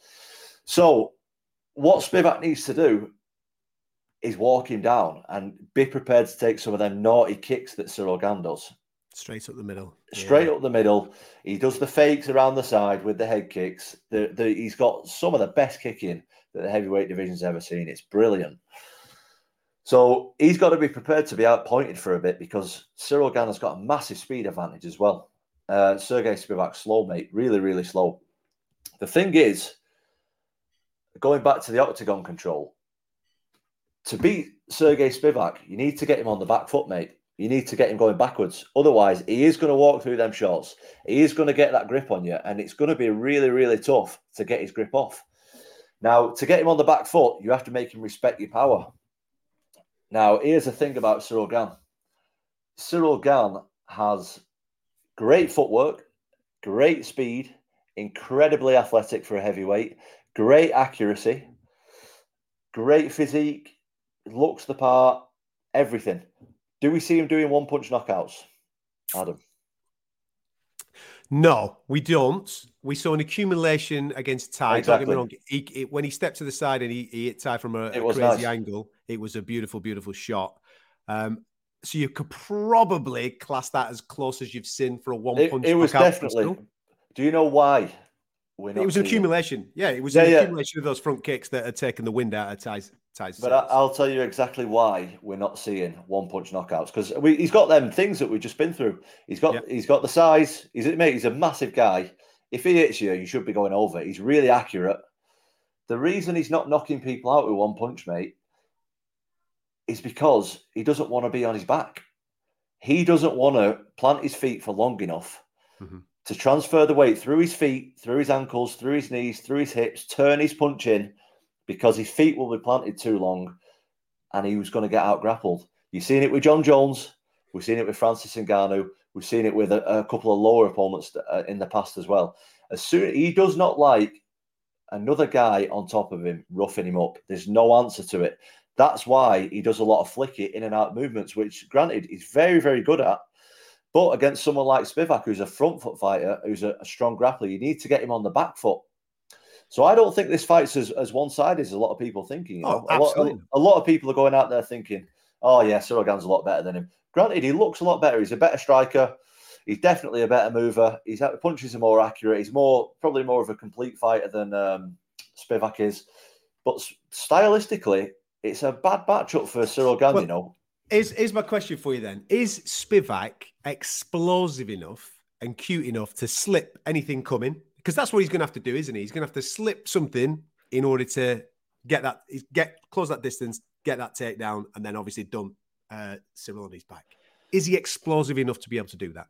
So, what Spivac needs to do is walk him down and be prepared to take some of them naughty kicks that Ciryl Gane does. Straight up the middle. Straight Yeah. up the middle. He does the fakes around the side with the head kicks. The, the, he's got some of the best kicking that the heavyweight division's ever seen. It's brilliant. So he's got to be prepared to be outpointed for a bit because Ciryl Gane has got a massive speed advantage as well. Uh, Sergey Spivac, slow, mate. Really, really slow. The thing is, going back to the octagon control, to beat Sergey Spivac, you need to get him on the back foot, mate. You need to get him going backwards. Otherwise, he is going to walk through them shots. He is going to get that grip on you, and it's going to be really, really tough to get his grip off. Now, to get him on the back foot, you have to make him respect your power. Now, here's the thing about Ciryl Gane. Ciryl Gane has great footwork, great speed, incredibly athletic for a heavyweight, great accuracy, great physique, looks the part, everything. Do we see him doing one punch knockouts? Adam. No, we don't. We saw an accumulation against Ty. Don't get me Exactly. wrong. He, he- when he stepped to the side and he, he hit Ty from a, a crazy nice. angle, it was a beautiful, beautiful shot. Um, so you could probably class that as close as you've seen for a one punch. it was knockout definitely. Do you know why? It was an accumulation. Yeah, it was Yeah, an yeah. accumulation of those front kicks that had taken the wind out of Ty's. Ty's But I, I'll tell you exactly why we're not seeing one punch knockouts because he's got them things that we've just been through. He's got Yeah. he's got the size. He's mate. He's a massive guy. If he hits you, you should be going over. He's really accurate. The reason he's not knocking people out with one punch, mate, is because he doesn't want to be on his back. He doesn't want to plant his feet for long enough Mhm. To transfer the weight through his feet, through his ankles, through his knees, through his hips, turn his punch in because his feet will be planted too long and he was going to get out grappled. You've seen it with Jon Jones. We've seen it with Francis Ngannou. We've seen it with a, a couple of lower opponents uh, in the past as well. As soon he does not like another guy on top of him roughing him up. There's no answer to it. That's why he does a lot of flicky in and out movements, which granted he's very, very good at. But against someone like Spivac, who's a front foot fighter, who's a, a strong grappler, you need to get him on the back foot. So I don't think this fight's as, as one sided as a lot of people thinking. You Oh, know? a, lot, a, absolutely. a lot of people are going out there thinking, oh, yeah, Ciryl a lot better than him. Granted, he looks a lot better. He's a better striker. He's definitely a better mover. His punches are more accurate. He's more probably more of a complete fighter than um, Spivac is. But stylistically, it's a bad matchup for Ciryl Gane, Well, you know. Here's, here's my question for you then. Is Spivac explosive enough and cute enough to slip anything coming? Because that's what he's going to have to do, isn't he? He's going to have to slip something in order to get that, get close that distance, get that takedown, and then obviously dump uh, Ciryl on his back. Is he explosive enough to be able to do that?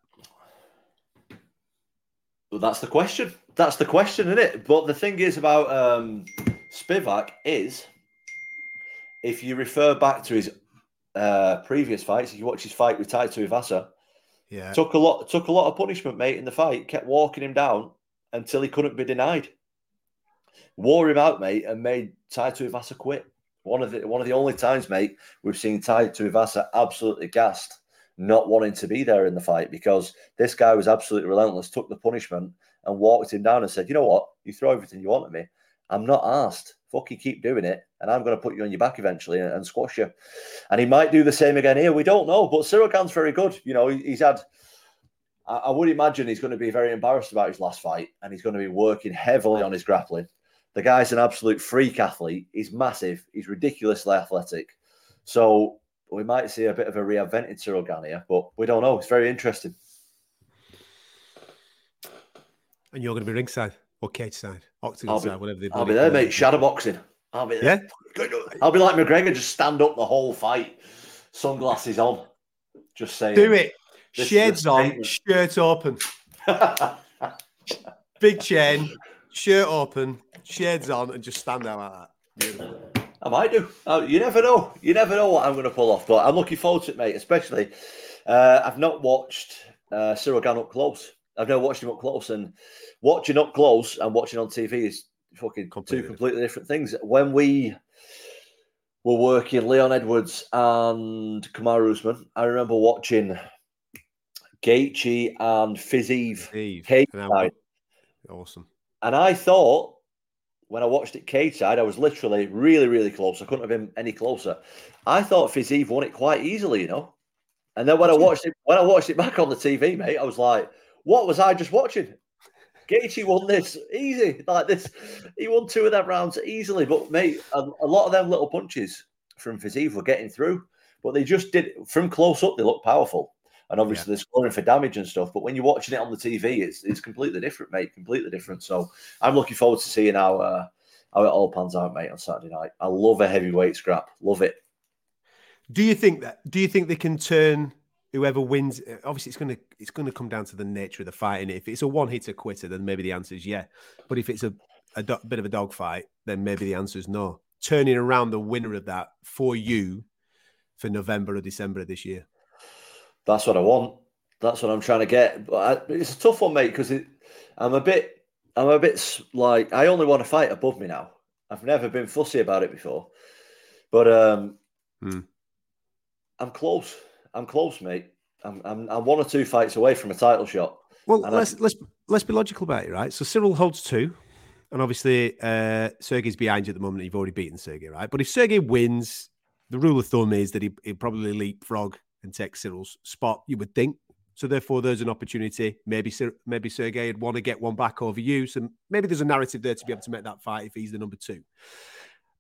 Well, that's the question. That's the question, isn't it? But the thing is about um, Spivac is, if you refer back to his uh, previous fights, if you watch his fight with Tai Tuivasa, Yeah. took a lot took a lot of punishment, mate, in the fight. Kept walking him down until he couldn't be denied. Wore him out, mate, and made Tai Tuivasa quit. One of the one of the only times, mate, we've seen Tai Tuivasa absolutely gassed, not wanting to be there in the fight because this guy was absolutely relentless. Took the punishment and walked him down and said, "You know what? You throw everything you want at me. I'm not asked. Fucking keep doing it, and I'm going to put you on your back eventually and, and squash you." And he might do the same again here. We don't know, but Ciryl Gane's very good. You know, he- he's had. I I would imagine he's going to be very embarrassed about his last fight, and he's going to be working heavily on his grappling. The guy's an absolute freak athlete. He's massive. He's ridiculously athletic. So we might see a bit of a reinvented Ciryl here, but we don't know. It's very interesting. And you're going to be ringside or cage side, octagon be- side, whatever they I'll be there, call it. mate. I'll be Yeah? I'll be like McGregor, just stand up the whole fight, sunglasses on, just saying. Do it. Shades on, shirt open, big chain, shirt open, shades on, and just stand there like that. Beautiful. I might do. Uh, you never know. You never know what I'm going to pull off, but I'm looking forward to it, mate. Especially, uh, I've not watched uh, Ciryl Gane up close. I've never watched him up close, and watching up close and watching on TV is fucking Completely two completely different things. When we were working Leon Edwards and Kamaru Usman, I remember watching Gaethje and Fiziev Steve. cage side, Awesome. and I thought when I watched it cage side, I was literally really, really close. I couldn't have been any closer. I thought Fiziev won it quite easily, you know. And then when I watched it, when I watched it back on the TV, mate, I was like, "What was I just watching?" Gaethje won this easy, like this. He won two of them rounds easily. But mate, a, a lot of them little punches from Fiziev were getting through, but they just did from close up. They looked powerful, and obviously they're scoring for damage and stuff. But when you're watching it on the TV, it's it's completely different, mate. Completely different. So I'm looking forward to seeing how uh, how it all pans out, mate, on Saturday night. I love a heavyweight scrap. Love it. Do you think that? Do you think they can turn whoever wins? uh, Obviously, it's going to it's going to come down to the nature of the fight. And if it's a one hitter quitter, then maybe the answer is yeah. But if it's a, a do- bit of a dogfight, then maybe the answer is no. Turning around the winner of that for you for November or December of this year. That's what I want. That's what I'm trying to get. But I, it's a tough one, mate, because I'm a bit, I'm a bit like I only want to fight above me now. I've never been fussy about it before, but um, Hmm. I'm close. I'm close, mate. I'm, I'm, I'm one or two fights away from a title shot. Well, And let's let's let's be logical about it, right? So Ciryl holds two, and obviously uh, Sergey's behind you at the moment. You've already beaten Sergey, right? But if Sergey wins, the rule of thumb is that he he'll probably leapfrog and take Ciryl's spot. You would think. So therefore, there's an opportunity. Maybe maybe Sergey would want to get one back over you. So maybe there's a narrative there to be able to make that fight if he's the number two.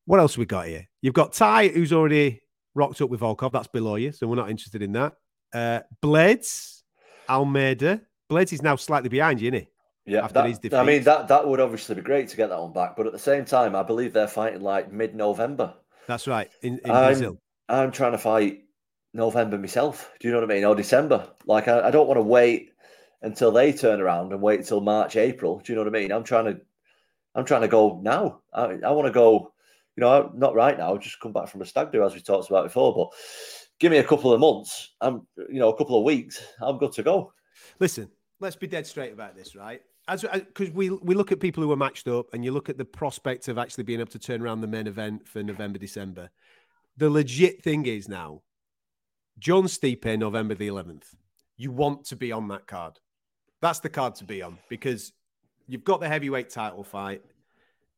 What else have we got here? You've got Ty, who's already rocked up with Volkov. That's below you, so we're not interested in that. Uh, Blades, Almeida. Blades is now slightly behind you, isn't he? Yeah, After that- his I mean that that would obviously be great to get that one back, but at the same time, I believe they're fighting like mid-November. That's right. In, in I'm- Brazil. I'm trying to fight November myself. Do you know what I mean? Or December. Like I, I don't want to wait until they turn around and wait until March, April. Do you know what I mean? I'm trying to I'm trying to go now. I, I want to go, you know, not right now, I've just come back from a stag do as we talked about before, but give me a couple of months. I'm you know, a couple of weeks, I'm good to go. Listen, let's be dead straight about this, right? As uh, because we we look at people who are matched up, and you look at the prospect of actually being able to turn around the main event for November, December. The legit thing is now, John Stipe, November the 11th. You want to be on that card. That's the card to be on because you've got the heavyweight title fight.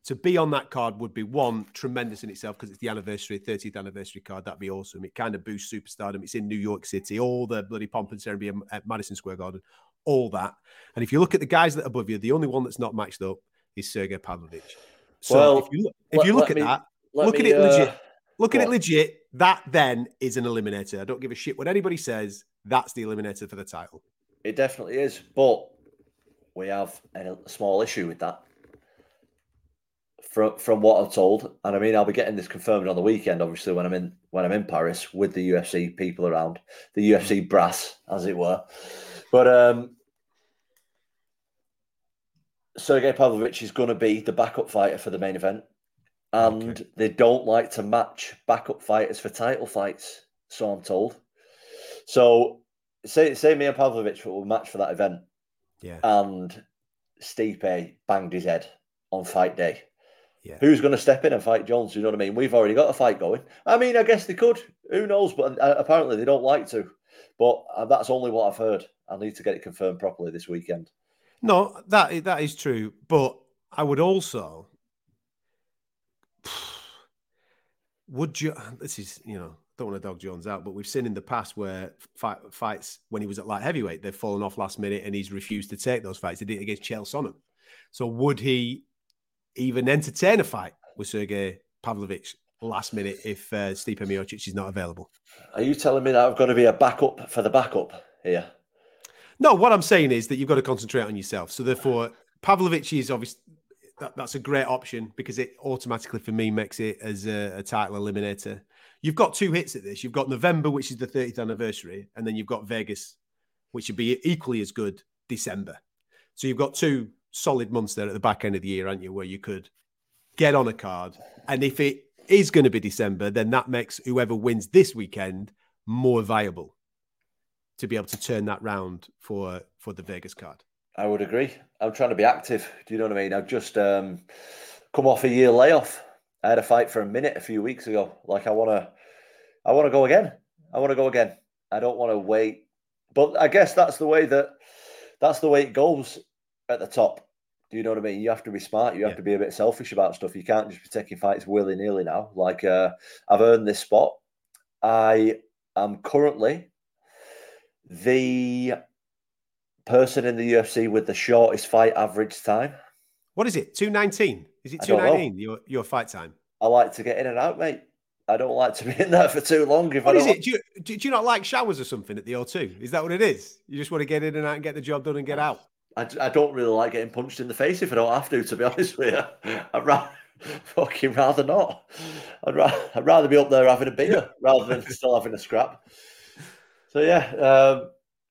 To be on that card would be one tremendous in itself because it's the anniversary, 30th anniversary card. That'd be awesome. It kind of boosts superstardom. It's in New York City, all the bloody pomp and ceremony at Madison Square Garden, all that. And if you look at the guys that are above you, the only one that's not matched up is Sergey Pavlovich. So Well, if you look, if you look at me- that, Let Look at me, it legit. uh, look at it legit. That then is an eliminator. I don't give a shit what anybody says. That's the eliminator for the title. It definitely is, but we have a small issue with that. From from what I'm told, and I mean, I'll be getting this confirmed on the weekend, obviously when I'm in when I'm in Paris with the UFC people around, the UFC brass, as it were. But um, Sergey Pavlovich is going to be the backup fighter for the main event, and Okay. they don't like to match backup fighters for title fights. So I'm told. So say say me and Pavlovich will match for that event, Yeah. and Stipe banged his head on fight day. Yeah. Who's going to step in and fight Jones? You know what I mean? We've already got a fight going. I mean, I guess they could. Who knows? But uh, apparently they don't like to. But uh, that's only what I've heard. I need to get it confirmed properly this weekend. No, that that is true. But I would also would you this is you know don't want to dog Jones out, but we've seen in the past where fight, fights when he was at light heavyweight, they've fallen off last minute and he's refused to take those fights. He did it against Chael Sonnen. So would he even entertain a fight with Sergey Pavlovich last minute if uh, Stipe Miocic is not available? Are you telling me that I've got to be a backup for the backup here? No, what I'm saying is that you've got to concentrate on yourself. So therefore, Pavlovich is obviously that, that's a great option because it automatically for me makes it as a, a title eliminator. You've got two hits at this. You've got November, which is the 30th anniversary, and then you've got Vegas, which would be equally as good December. So you've got two solid months there at the back end of the year, aren't you, where you could get on a card. And if it is going to be December, then that makes whoever wins this weekend more viable to be able to turn that round for for the Vegas card. I would agree. I'm trying to be active. Do you know what I mean? I've just um, come off a year layoff. I had a fight for a minute a few weeks ago. Like I want to, I want to go again. I want to go again. I don't want to wait. But I guess that's the way that that's the way it goes at the top. Do you know what I mean? You have to be smart. You have Yeah. to be a bit selfish about stuff. You can't just be taking fights willy nilly now. Like uh, I've earned this spot. I am currently the person in the UFC with the shortest fight average time. What is it? Two nineteen? Is it two nineteen? Your your fight time? I like to get in and out, mate. I don't like to be in there for too long. If What I is don't, it? Do you, do you not like showers or something at the O2? Is that what it is? You just want to get in and out and get the job done and get out. I, I don't really like getting punched in the face if I don't have to. To be honest with you, I'd rather fucking rather not. I'd, ra- I'd rather be up there having a beer rather than still having a scrap. So yeah, um,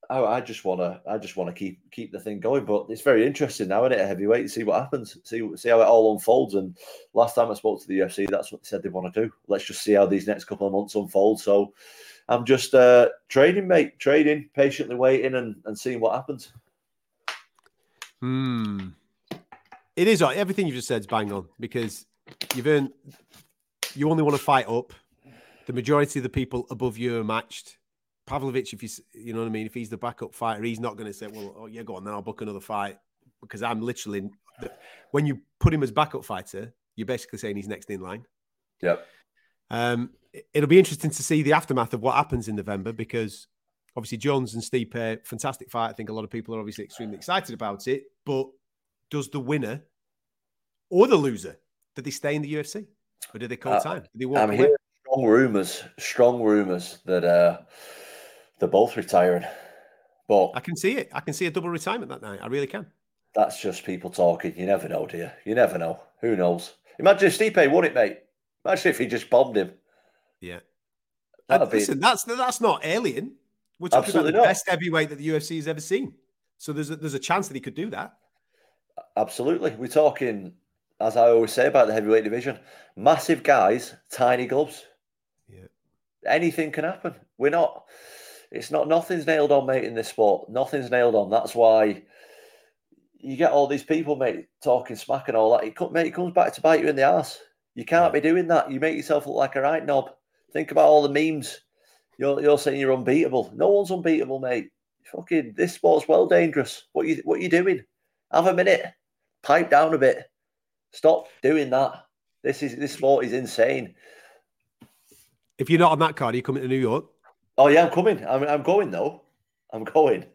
I, I just want to I just want to keep keep the thing going. But it's very interesting now, isn't it? Heavyweight, see what happens, see see how it all unfolds. And last time I spoke to the UFC, that's what they said they want to do. Let's just see how these next couple of months unfold. So I'm just uh, trading, mate, trading, patiently waiting and, and seeing what happens. Hmm. It is everything you've just said is bang on because you've earned. You only want to fight up. The majority of the people above you are matched. Pavlovich, if you you know what I mean, if he's the backup fighter, he's not going to say, "Well, oh yeah, go on, then I'll book another fight," because I'm literally. When you put him as backup fighter, you're basically saying he's next in line. Yep. Um, it'll be interesting to see the aftermath of what happens in November because obviously Jones and Stipe, fantastic fight. I think a lot of people are obviously extremely excited about it. But does the winner or the loser did they stay in the UFC or did they call Uh, time? Did they walk I'm away? hearing strong rumors, strong rumors that uh, they're both retiring. But I can see it. I can see a double retirement that night. I really can. that's just people talking. You never know, dear. you? You never know. Who knows? Imagine if Stipe won it, mate. Imagine if he just bombed him. Yeah. That'd And be- listen, that's that's not alien. We're talking Absolutely about the not. best heavyweight that the UFC has ever seen. So there's a, there's a chance that he could do that. Absolutely. We're talking, as I always say about the heavyweight division, massive guys, tiny gloves. Yeah. Anything can happen. We're not, it's not, nothing's nailed on, mate, in this sport. Nothing's nailed on. That's why you get all these people, mate, talking smack and all that. It, mate, it comes back to bite you in the ass. You can't be doing that. You make yourself look like a right knob. Think about all the memes. You're, you're saying you're unbeatable. No one's unbeatable, mate. Fucking, this sport's well dangerous. What you, what you doing? Have a minute pipe down a bit. Stop doing that. This is this sport is insane. If you're not on that card, are you coming to New York? Oh yeah, I'm coming. I'm I'm going though. I'm going.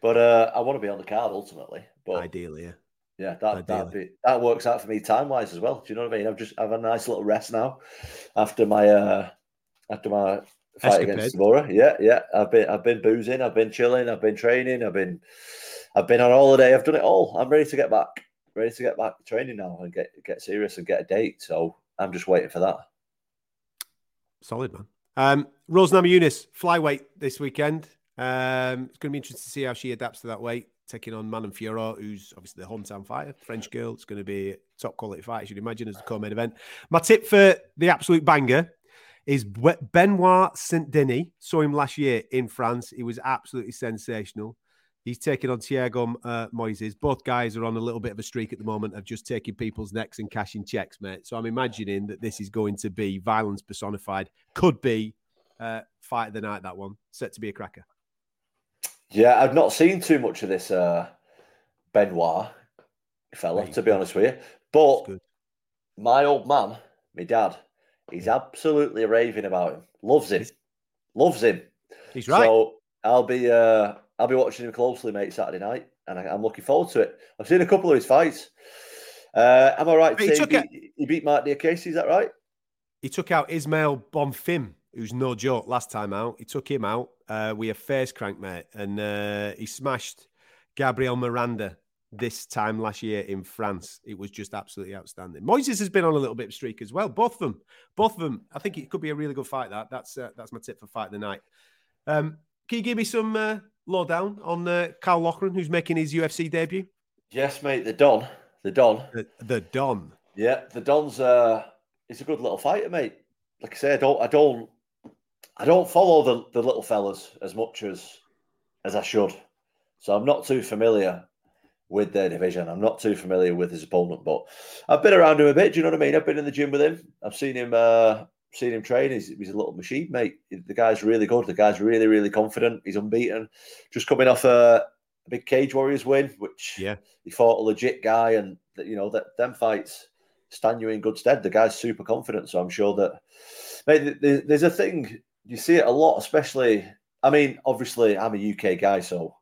But uh, I want to be on the card ultimately. But Ideally, yeah. yeah, that that be, that works out for me time wise as well. Do you know what I mean? I've just have a nice little rest now after my uh after my fight Escapade. against Zamora. Yeah, yeah. I've been I've been boozing, I've been chilling, I've been training, I've been I've been on holiday, I've done it all. I'm ready to get back. Ready to get back to training now and get get serious and get a date. So I'm just waiting for that. Solid man. Um, Rose Namajunas, flyweight this weekend. Um, it's going to be interesting to see how she adapts to that weight, taking on Manon Fiorot, who's obviously the hometown fighter, French girl. It's going to be a top quality fight, I should imagine, as the co-main event. My tip for the absolute banger is Benoit Saint Denis. Saw him last year in France. He was absolutely sensational. He's taking on Thiago uh, Moises. Both guys are on a little bit of a streak at the moment of just taking people's necks and cashing checks, mate. So I'm imagining that this is going to be violence personified. Could be uh, fight of the night, that one. Set to be a cracker. Yeah, I've not seen too much of this uh, Benoit fella, to be honest with you. But my old man, my dad, he's absolutely raving about him. Loves him. Loves him. He's right. So I'll be uh, I'll be watching him closely, mate, Saturday night, and I, I'm looking forward to it. I've seen a couple of his fights. Uh, am I right? He took he, beat, he beat Marc Diakiese, is that right? he took out Ismael Bonfim, who's no joke last time out. He took him out uh, with a face crank, mate, and uh, he smashed Gabriel Miranda this time last year in France. It was just absolutely outstanding. Moises has been on a little bit of streak as well. Both of them, both of them. I think it could be a really good fight. That that's uh, that's my tip for fight of the night. Um, can you give me some uh, lowdown on uh, Caolan Loughran, who's making his UFC debut? Yes, mate. The Don, the Don. The, the Don. Yeah, the Don's uh he's a good little fighter, mate. Like I say, I don't I don't I don't follow the, the little fellas as much as as I should. So I'm not too familiar with their division. I'm not too familiar with his opponent, but I've been around him a bit. Do you know what I mean? I've been in the gym with him. I've seen him uh seen him train. He's, he's a little machine, mate. The guy's really good. The guy's really, really confident. He's unbeaten. Just coming off a, a big Cage Warriors win, which Yeah. he fought a legit guy, and you know that them fights stand you in good stead. The guy's super confident, so I'm sure that. Mate, th- th- there's a thing you see it a lot, especially. I mean, obviously, I'm a UK guy, so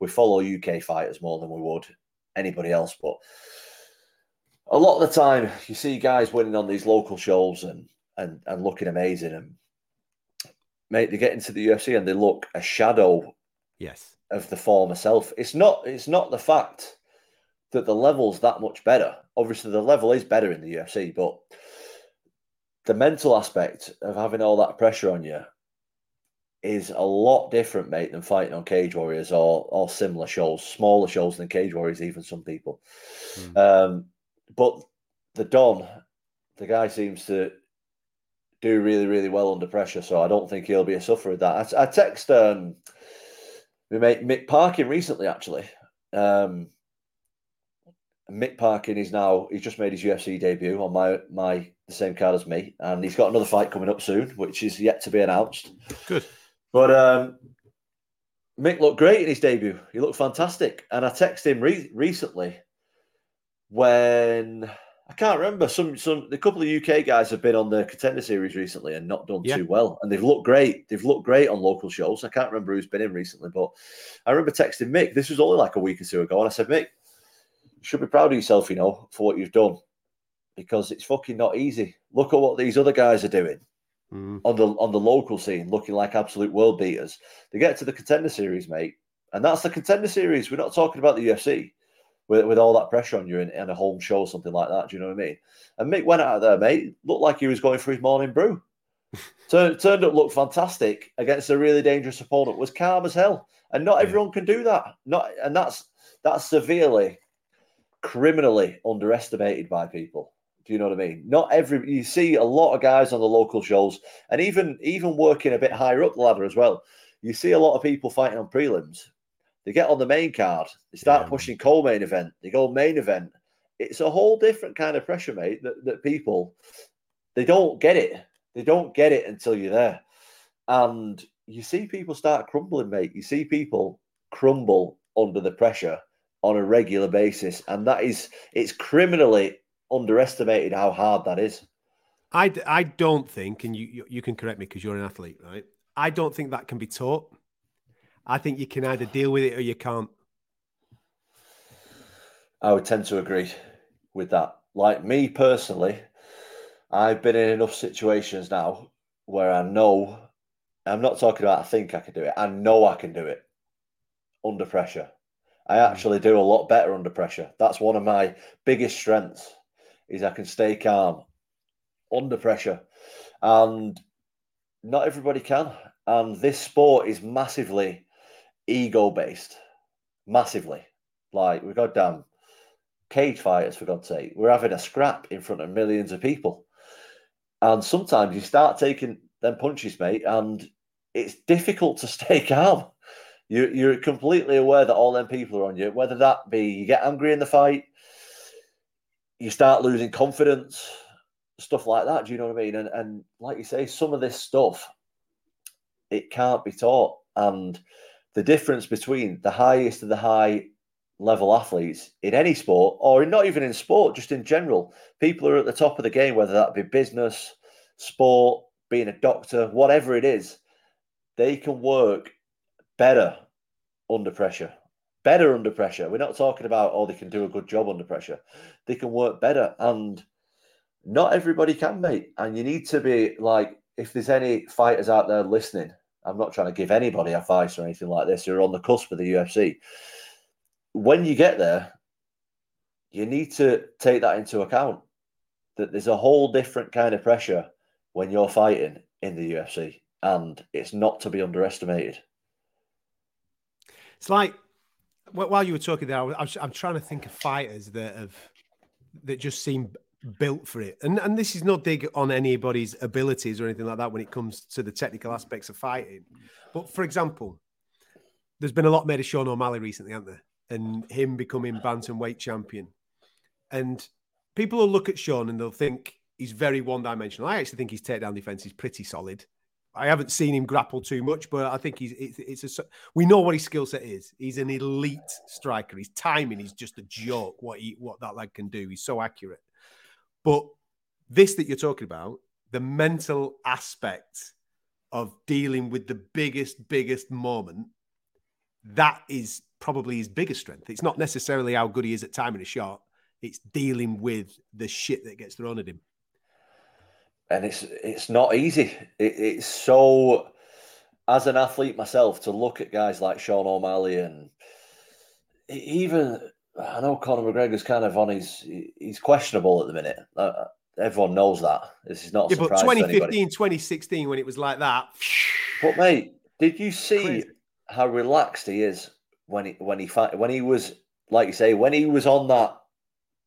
we follow UK fighters more than we would anybody else. But a lot of the time, you see guys winning on these local shows and and and looking amazing, and mate, they get into the UFC and they look a shadow Yes. of the former self. It's not it's not the fact that the level's that much better. Obviously, the level is better in the UFC, but the mental aspect of having all that pressure on you is a lot different, mate, than fighting on Cage Warriors or or similar shows, smaller shows than Cage Warriors, even some people. Mm. Um, but the Don, the guy seems to do really, really well under pressure. So I don't think he'll be a sufferer of that. I, I text um, we mate Mick Parkin recently, actually. Um, Mick Parkin is now he's just made his UFC debut on my my the same card as me, and he's got another fight coming up soon, which is yet to be announced. Good. But um, Mick looked great in his debut. He looked fantastic, and I texted him re- recently when I can't remember some some a couple of UK guys have been on the contender series recently and not done Yeah. too well, and they've looked great. They've looked great on local shows. I can't remember who's been in recently, but I remember texting Mick. This was only like a week or two ago, and I said, Mick, you should be proud of yourself, you know, for what you've done, because it's fucking not easy. Look at what these other guys are doing Mm. on the on the local scene, looking like absolute world beaters. They get to the contender series, mate, and that's the contender series. We're not talking about the UFC with, with all that pressure on you in, in a home show, or something like that. Do you know what I mean? And Mick went out there, mate. Looked like he was going for his morning brew. Turned, turned up, looked fantastic against a really dangerous opponent. Was calm as hell, and not Yeah. everyone can do that. Not, and that's that's severely, criminally underestimated by people. Do you know what I mean? Not every you see a lot of guys on the local shows, and even even working a bit higher up the ladder as well. You see a lot of people fighting on prelims. They get on the main card. They start Yeah, pushing co-main event. They go main event. It's a whole different kind of pressure, mate. That, that people they don't get it. They don't get it until you're there, and you see people start crumbling, mate. You see people crumble under the pressure on a regular basis, and that is it's criminally underestimated how hard that is. I, d- I don't think, and you, you, you can correct me because you're an athlete, right? I don't think that can be taught. I think you can either deal with it or you can't. I would tend to agree with that. Like me personally, I've been in enough situations now where I know I'm not talking about I think I can do it. I know I can do it under pressure. I Hmm. actually do a lot better under pressure. That's one of my biggest strengths is I can stay calm under pressure. And not everybody can. And this sport is massively ego based. Massively. Like we got damn cage fighters for God's sake. We're having a scrap in front of millions of people. And sometimes you start taking them punches, mate, and it's difficult to stay calm. You, you're completely aware that all them people are on you, whether that be you get angry in the fight, you start losing confidence, stuff like that. Do you know what I mean? And, and like you say, some of this stuff, it can't be taught. And the difference between the highest of the high level athletes in any sport, or not even in sport, just in general, people are at the top of the game, whether that be business, sport, being a doctor, whatever it is, they can work better under pressure. Better under pressure. We're not talking about, oh, they can do a good job under pressure. They can work better. And not everybody can, mate. And you need to be like, if there's any fighters out there listening, I'm not trying to give anybody advice or anything like this You're on the cusp of the UFC. When you get there, you need to take that into account that there's a whole different kind of pressure when you're fighting in the UFC, and it's not to be underestimated. It's like while you were talking there, I was, I'm trying to think of fighters that have that just seem built for it. And and this is not dig on anybody's abilities or anything like that when it comes to the technical aspects of fighting. But for example, there's been a lot made of Sean O'Malley recently, hasn't there? And him becoming bantamweight champion. And people will look at Sean and they'll think he's very one dimensional. I actually think his takedown defense is pretty solid. I haven't seen him grapple too much, but I think he's it's, it's a we know what his skill set is. He's an elite striker. His timing is just a joke. What he what that lad can do. He's so accurate. But this that you're talking about, the mental aspect of dealing with the biggest, biggest moment, that is probably his biggest strength. It's not necessarily how good he is at timing a shot. It's dealing with the shit that gets thrown at him. And it's it's not easy. It, it's so as an athlete myself to look at guys like Sean O'Malley and even I know Conor McGregor's kind of on his he's questionable at the minute. Uh, everyone knows that. This is not Yeah, but surprise to 2015, 2016, when it was like that, But mate, did you see Crazy. how relaxed he is when he when he fight when he was like you say when he was on that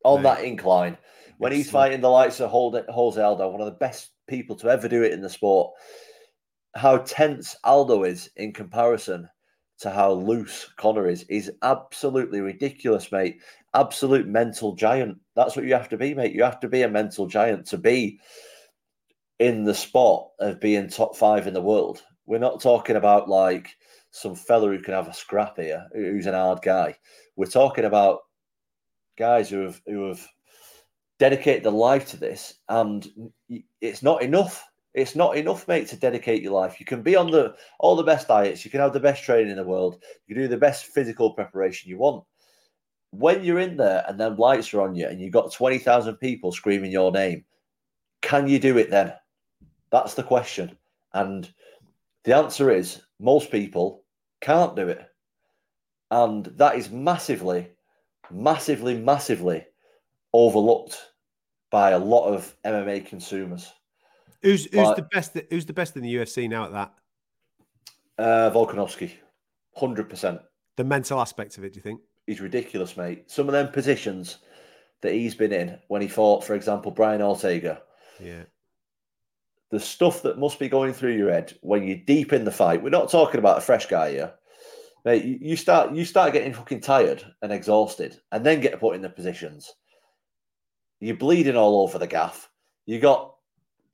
on Mate. that incline when he's fighting the likes of Hold- Jose Aldo, one of the best people to ever do it in the sport. How tense Aldo is in comparison to how loose Conor is is absolutely ridiculous, mate. Absolute mental giant. That's what you have to be, mate. You have to be a mental giant to be in the spot of being top five in the world. We're not talking about like some fella who can have a scrap here, who's an hard guy. We're talking about guys who have who have dedicated their life to this, and it's not enough. It's not enough, mate, to dedicate your life. You can be on the all the best diets, you can have the best training in the world, you can do the best physical preparation you want. When you're in there and then lights are on you and you've got 20,000 people screaming your name, can you do it then? That's the question. And the answer is most people can't do it. And that is massively, massively, massively overlooked by a lot of MMA consumers. who's who's Like- the best? Who's the best in the UFC now at that? Uh, Volkanovski, 100%. The mental aspect of it, do you think? He's ridiculous, mate. Some of them positions that he's been in when he fought, for example, Brian Ortega, Yeah. the stuff that must be going through your head when you're deep in the fight. We're not talking about a fresh guy here. Mate, you, you start you start getting fucking tired and exhausted and then get put in the positions. You're bleeding all over the gaff. You got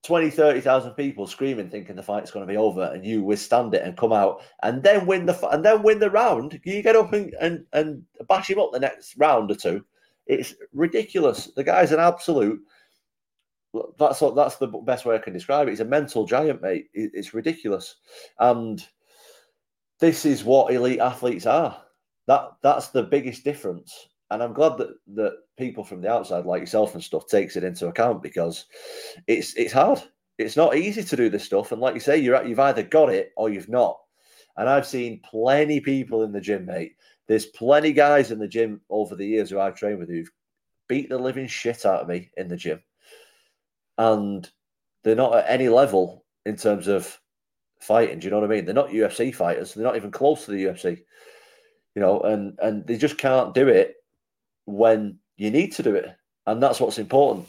20, 30,000 people screaming, thinking the fight's going to be over, and you withstand it and come out and then win the and then win the round. You get up and, and, and bash him up the next round or two. It's ridiculous. The guy's an absolute that's what that's the best way I can describe it. He's a mental giant, mate. It's ridiculous, and this is what elite athletes are. That that's the biggest difference. And I'm glad that that people from the outside, like yourself and stuff, takes it into account because it's it's hard. it's not easy to do this stuff. And like you say, you're you've either got it or you've not. And I've seen plenty people in the gym, mate. There's plenty guys in the gym over the years who I've trained with who've beat the living shit out of me in the gym. And they're not at any level in terms of fighting. Do you know what I mean? They're not UFC fighters. They're not even close to the UFC. You know, and and they just can't do it when you need to do it, and that's what's important.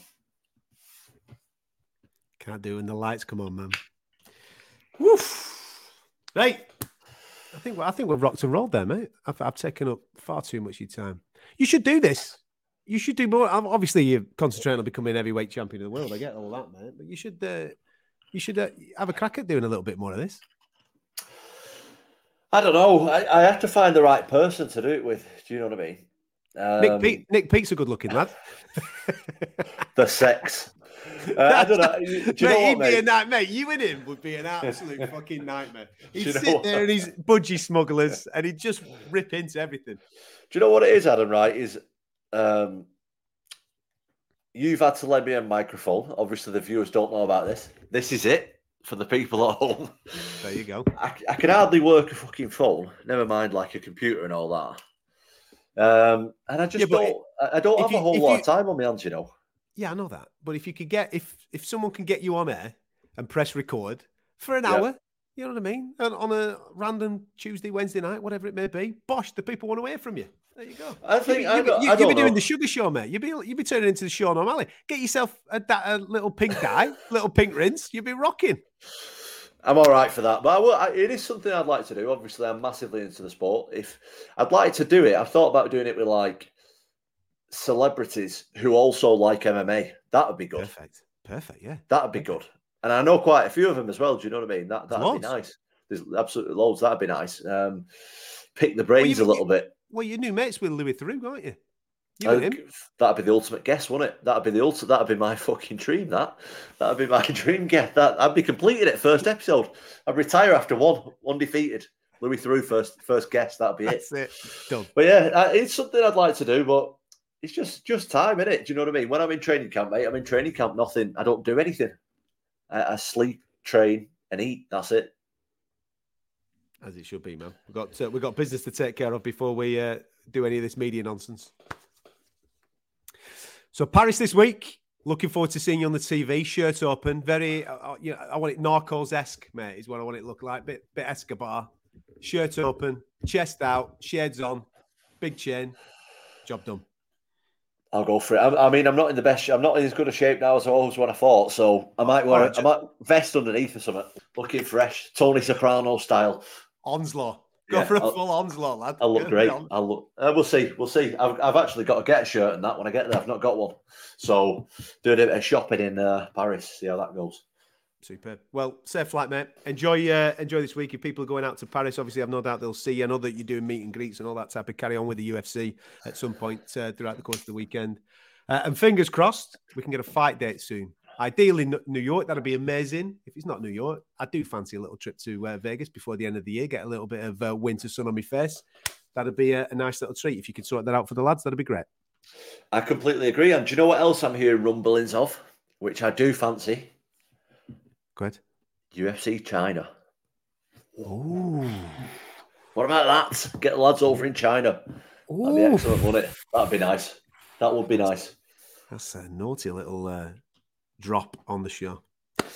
Can't do when the lights come on, man. Woof. Right. I think I think we've rocked and rolled there, mate. I've, I've taken up far too much of your time. You should do this. You should do more. Obviously, you're concentrating on becoming heavyweight champion of the world. I get all that, man. But you should uh, you should uh, have a crack at doing a little bit more of this. I don't know. I, I have to find the right person to do it with. Do you know what I mean? Um, Nick Peet, Nick Peet's a good looking lad. the sex. Uh, I don't know. Do you mate, know what, he'd mate? be a nightmare. You and him would be an absolute fucking nightmare. He'd sit what? there and he's budgie smugglers and he'd just rip into everything. Do you know what it is, Adam? Right? Is um, you've had to lend me a microphone. Obviously, the viewers don't know about this. This is it for the people at home. There you go. I, I can hardly work a fucking phone. Never mind like a computer and all that. Um, and I just Yeah, don't. I- I don't have you- a whole lot you- of time on my hands. You know. Yeah, I know that. But if you could get if if someone can get you on air and press record for an Yeah. hour, you know what I mean? And on a random Tuesday, Wednesday night, whatever it may be, bosh, the people want to hear from you. There you go. I think be, I you'd be, don't- you- I you'd be don't doing know. the sugar show, mate. You'd be you'd be turning into the Sean O'Malley. Get yourself a, a little pink dye, little pink rinse. You'd be rocking. I'm all right for that, but I will, I, it is something I'd like to do. Obviously, I'm massively into the sport. If I'd like to do it, I've thought about doing it with like celebrities who also like MMA. That would be good. Perfect. Perfect. Yeah. That would be good. And I know quite a few of them as well. Do you know what I mean? That that'd Loads. be nice. There's absolutely loads. That'd be nice. Um, pick the brains you- a little bit. Well, you're new mates with Louis Theroux, aren't you? That'd be the ultimate guess, wouldn't it? That'd be the ultimate. That'd be my fucking dream. That that'd be my dream guess. That I'd be completed it first episode. I'd retire after one undefeated. Louis Theroux first first guess. That'd be it. That's it. Done. But yeah, it's something I'd like to do, but it's just just time, is it? Do you know what I mean? When I'm in training camp, mate, I'm in training camp. Nothing. I don't do anything. I, I sleep, train, and eat. That's it. As it should be, man. We've got uh, we've got business to take care of before we uh, do any of this media nonsense. So Paris this week. Looking forward to seeing you on the TV. Shirt open, very. Uh, uh, you know, I want it Narcos esque, mate. Is what I want it to look like. Bit bit Escobar. Shirt open, chest out, shades on, big chin. Job done. I'll go for it. I, I mean, I'm not in the best. I'm not in as good a shape now as I always when I fought, so I might wear. I might vest underneath or something, looking fresh, Tony Soprano style. Onslow. Go Yeah, for a I'll- full onslow, lad. I'll look great. I'll look. Uh, we'll see. We'll see. I've, I've actually got to get a shirt and that when I get there. I've not got one, so doing a bit of shopping in uh, Paris. See how that goes. Superb. Well, safe flight, mate. Enjoy uh, enjoy this week. If people are going out to Paris, obviously, I've no doubt they'll see you. I know that you're doing meet and greets and all that type of carry on with the UFC at some point uh, throughout the course of the weekend. Uh, and fingers crossed, we can get a fight date soon. Ideally, New York. That'd be amazing. If it's not New York, I do fancy a little trip to uh, Vegas before the end of the year. Get a little bit of uh, winter sun on my face. That'd be a, a nice little treat. If you could sort that out for the lads, that'd be great. I completely agree. And do you know what else I'm hearing rumblings of, which I do fancy? Go ahead. UFC China. Ooh. What about that? Get the lads over in China. Ooh. That'd be excellent, wouldn't it? That'd be nice. That would be nice. That's a naughty little uh, drop on the show.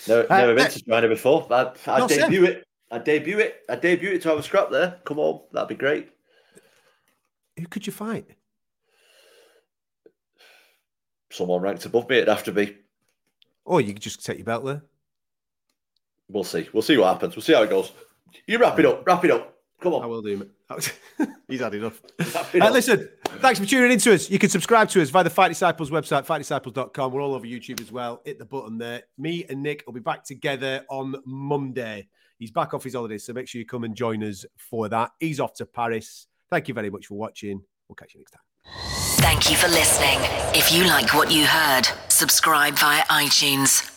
Never, Uh, never been uh, to China before. I'd, I'd No, same. debut it. I'd debut it. I'd debut it to have a scrap there. Come on, that'd be great. Who could you fight? Someone ranked above me, it'd have to be. Or you could just take your belt there. We'll see. We'll see what happens. We'll see how it goes. You wrap it up. Wrap it up. Come on. I will do, mate. He's had enough. Wrap it Uh, listen, thanks for tuning into us. You can subscribe to us via the Fight Disciples website, fightdisciples.com. We're all over YouTube as well. Hit the button there. Me and Nick will be back together on Monday. He's back off his holidays, so make sure you come and join us for that. He's off to Paris. Thank you very much for watching. We'll catch you next time. Thank you for listening. If you like what you heard, subscribe via iTunes